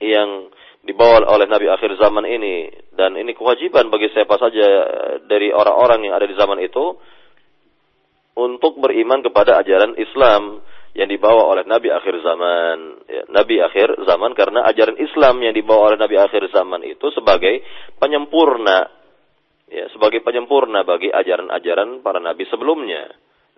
yang dibawa oleh Nabi akhir zaman ini dan ini kewajiban bagi siapa saja dari orang-orang yang ada di zaman itu untuk beriman kepada ajaran Islam yang dibawa oleh Nabi akhir zaman. Ya, Nabi akhir zaman karena ajaran Islam yang dibawa oleh Nabi akhir zaman itu sebagai penyempurna ya sebagai penyempurna bagi ajaran-ajaran para nabi sebelumnya.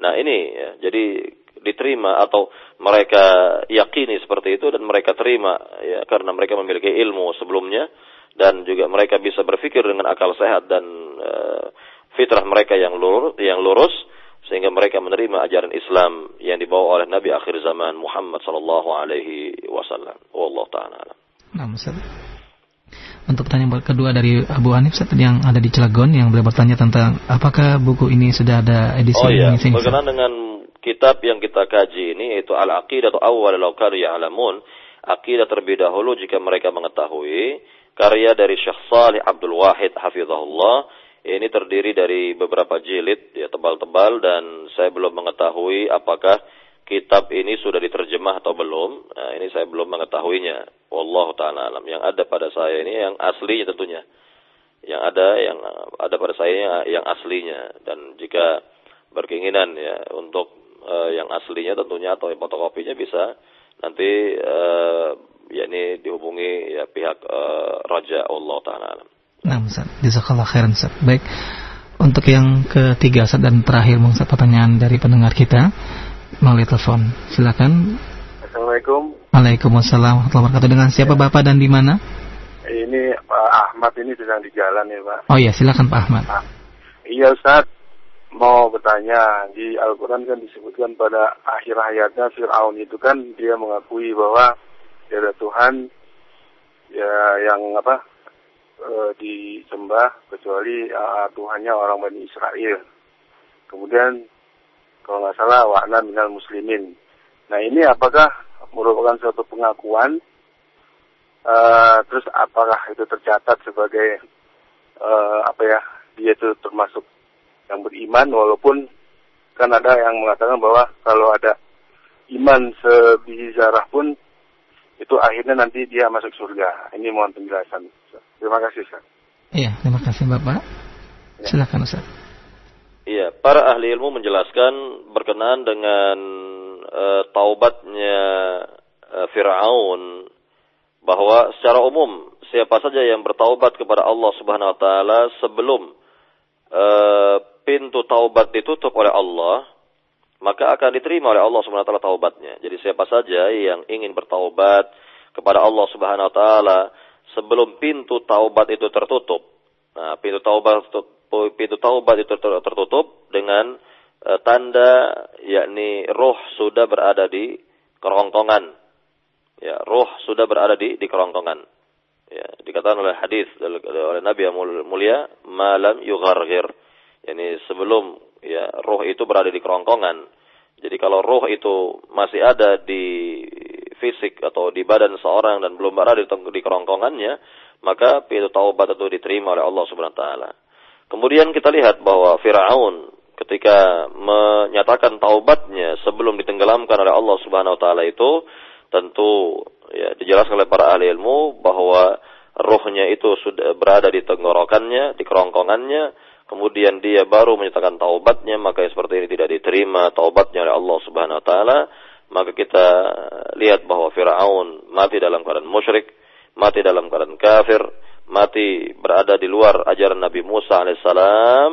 Nah, ini ya, jadi diterima atau mereka yakini seperti itu dan mereka terima ya karena mereka memiliki ilmu sebelumnya dan juga mereka bisa berpikir dengan akal sehat dan uh, fitrah mereka yang lurus yang lurus sehingga mereka menerima ajaran Islam yang dibawa oleh Nabi akhir zaman Muhammad sallallahu alaihi wasallam. Wallahu taala. Nah, untuk pertanyaan kedua dari Abu Hanif yang ada di Cilegon yang beliau bertanya tentang apakah buku ini sudah ada edisi Oh iya, berkenaan dengan kitab yang kita kaji ini yaitu Al-Aqidah atau Awal Law Ya'lamun, akidah terlebih dahulu jika mereka mengetahui karya dari Syekh Salih Abdul Wahid hafizahullah. Ini terdiri dari beberapa jilid ya tebal-tebal dan saya belum mengetahui apakah kitab ini sudah diterjemah atau belum. Nah, ini saya belum mengetahuinya. Wallahu taala alam. Yang ada pada saya ini yang aslinya tentunya. Yang ada yang ada pada saya yang aslinya dan jika berkeinginan ya untuk uh, yang aslinya tentunya atau yang fotokopinya bisa nanti uh, ya ini dihubungi ya pihak uh, Raja Allah taala alam. Nah, Ustaz. Jazakallah khairan, Ustaz. Baik. Untuk yang ketiga, Ustaz, dan terakhir, Ustaz, pertanyaan dari pendengar kita melalui telepon. Silakan. Assalamualaikum. Waalaikumsalam warahmatullahi wabarakatuh. Dengan siapa ya. Bapak dan di mana? Ini Pak Ahmad ini sedang di jalan ya Pak. Oh iya, silakan Pak Ahmad. Ah, iya Ustaz, mau bertanya di Al-Quran kan disebutkan pada akhir hayatnya Fir'aun itu kan dia mengakui bahwa dia ada Tuhan ya yang apa e, disembah kecuali uh, Tuhannya orang Bani Israel. Kemudian kalau nggak salah wa'na minal muslimin. Nah ini apakah merupakan suatu pengakuan? Uh, terus apakah itu tercatat sebagai uh, apa ya dia itu termasuk yang beriman walaupun kan ada yang mengatakan bahwa kalau ada iman sebiji zarah pun itu akhirnya nanti dia masuk surga. Ini mohon penjelasan. Terima kasih, Ustaz. Iya, terima kasih Bapak. Ya. Silakan Ustaz. Iya, para ahli ilmu menjelaskan berkenaan dengan uh, taubatnya uh, Firaun bahwa secara umum siapa saja yang bertaubat kepada Allah Subhanahu wa taala sebelum uh, pintu taubat ditutup oleh Allah, maka akan diterima oleh Allah Subhanahu wa taala taubatnya. Jadi siapa saja yang ingin bertaubat kepada Allah Subhanahu wa taala sebelum pintu taubat itu tertutup. Nah, pintu taubat pintu taubat itu tertutup dengan uh, tanda yakni roh sudah berada di kerongkongan. Ya, roh sudah berada di di kerongkongan. Ya, dikatakan oleh hadis oleh Nabi yang mulia, malam yughargir. Yani sebelum ya roh itu berada di kerongkongan. Jadi kalau roh itu masih ada di fisik atau di badan seorang dan belum berada di kerongkongannya, maka pintu taubat itu diterima oleh Allah Subhanahu wa taala. Kemudian kita lihat bahwa Firaun ketika menyatakan taubatnya sebelum ditenggelamkan oleh Allah Subhanahu wa taala itu tentu ya dijelaskan oleh para ahli ilmu bahwa rohnya itu sudah berada di tenggorokannya, di kerongkongannya, kemudian dia baru menyatakan taubatnya, maka seperti ini tidak diterima taubatnya oleh Allah Subhanahu wa taala, maka kita lihat bahwa Firaun mati dalam keadaan musyrik, mati dalam keadaan kafir, mati berada di luar ajaran Nabi Musa alaihissalam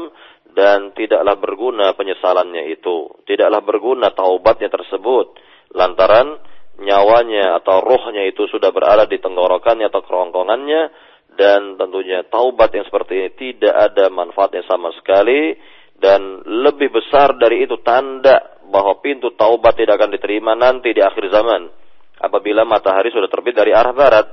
dan tidaklah berguna penyesalannya itu, tidaklah berguna taubatnya tersebut. Lantaran nyawanya atau rohnya itu sudah berada di tenggorokannya atau kerongkongannya dan tentunya taubat yang seperti ini tidak ada manfaatnya sama sekali dan lebih besar dari itu tanda bahwa pintu taubat tidak akan diterima nanti di akhir zaman. Apabila matahari sudah terbit dari arah barat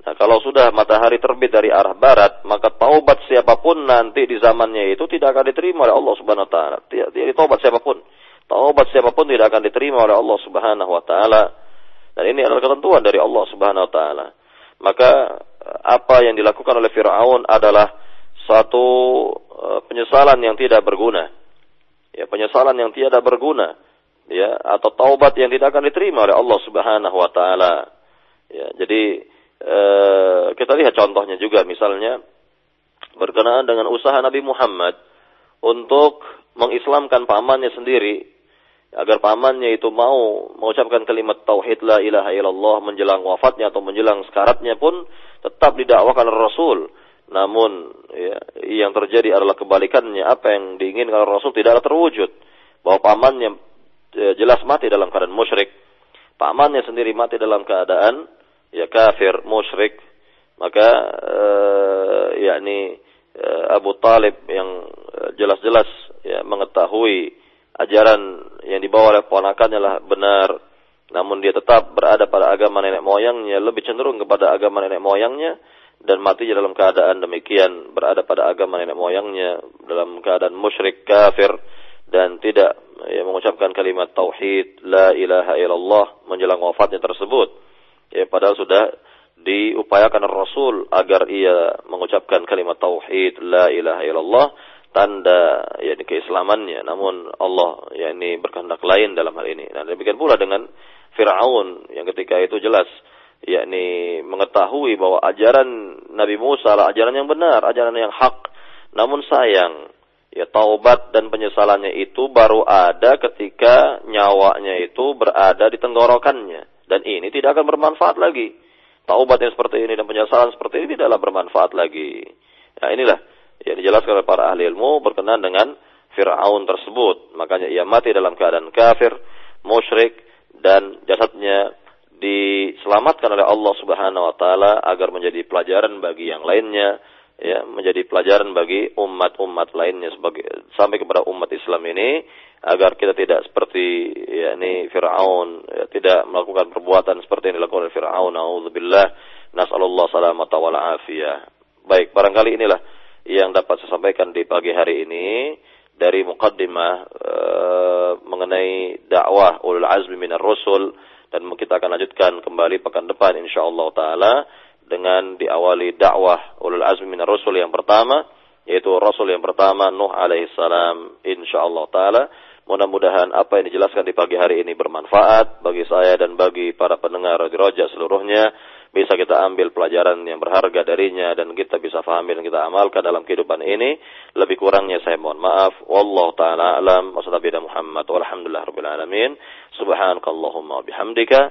Nah, kalau sudah matahari terbit dari arah barat, maka taubat siapa pun nanti di zamannya itu tidak akan diterima oleh Allah Subhanahu wa taala. Tidak, tidak taubat siapa pun. Taubat siapa pun tidak akan diterima oleh Allah Subhanahu wa taala. Dan ini adalah ketentuan dari Allah Subhanahu wa taala. Maka apa yang dilakukan oleh Firaun adalah satu uh, penyesalan yang tidak berguna. Ya, penyesalan yang tidak berguna ya atau taubat yang tidak akan diterima oleh Allah Subhanahu wa taala. Ya, jadi uh, kita lihat contohnya juga misalnya berkenaan dengan usaha Nabi Muhammad untuk mengislamkan pamannya sendiri agar pamannya itu mau mengucapkan kalimat tauhid la ilaha illallah menjelang wafatnya atau menjelang sekaratnya pun tetap didakwakan Rasul. Namun ya, yang terjadi adalah kebalikannya apa yang diinginkan Rasul tidak terwujud. Bahwa pamannya ya, jelas mati dalam keadaan musyrik. Pamannya sendiri mati dalam keadaan ya kafir, musyrik. Maka eh, yakni eh, Abu Talib yang eh, jelas-jelas ya mengetahui ajaran yang dibawa oleh ponakannya lah benar, namun dia tetap berada pada agama nenek moyangnya, lebih cenderung kepada agama nenek moyangnya, dan matinya dalam keadaan demikian, berada pada agama nenek moyangnya, dalam keadaan musyrik kafir, dan tidak ya, mengucapkan kalimat tauhid, la ilaha illallah, menjelang wafatnya tersebut. Ya, padahal sudah diupayakan Rasul agar ia mengucapkan kalimat tauhid, la ilaha illallah, tanda yakni keislamannya. Namun Allah yakni berkehendak lain dalam hal ini. Dan demikian pula dengan Firaun yang ketika itu jelas yakni mengetahui bahwa ajaran Nabi Musa adalah ajaran yang benar ajaran yang hak. Namun sayang ya taubat dan penyesalannya itu baru ada ketika nyawanya itu berada di tenggorokannya dan ini tidak akan bermanfaat lagi. Taubat yang seperti ini dan penyesalan seperti ini tidaklah bermanfaat lagi. Nah inilah yang dijelaskan oleh para ahli ilmu berkenaan dengan Fir'aun tersebut. Makanya ia mati dalam keadaan kafir, musyrik, dan jasadnya diselamatkan oleh Allah Subhanahu wa taala agar menjadi pelajaran bagi yang lainnya ya menjadi pelajaran bagi umat-umat lainnya sebagai sampai kepada umat Islam ini agar kita tidak seperti yakni Firaun ya, tidak melakukan perbuatan seperti yang dilakukan oleh Firaun. Naudzubillah. Nasallallahu salamata wal afiyah. Baik barangkali inilah yang dapat saya sampaikan di pagi hari ini dari mukaddimah e, mengenai dakwah ulul azmi minar rusul. Dan kita akan lanjutkan kembali pekan depan insyaallah taala dengan diawali dakwah ulul azmi minar rusul yang pertama yaitu rasul yang pertama Nuh alaihi salam insyaallah taala Mudah-mudahan apa yang dijelaskan di pagi hari ini bermanfaat bagi saya dan bagi para pendengar di Roja seluruhnya bisa kita ambil pelajaran yang berharga darinya dan kita bisa fahami dan kita amalkan dalam kehidupan ini. Lebih kurangnya saya mohon maaf. Wallahu taala alam wa Muhammad walhamdulillah rabbil alamin. Subhanakallahumma bihamdika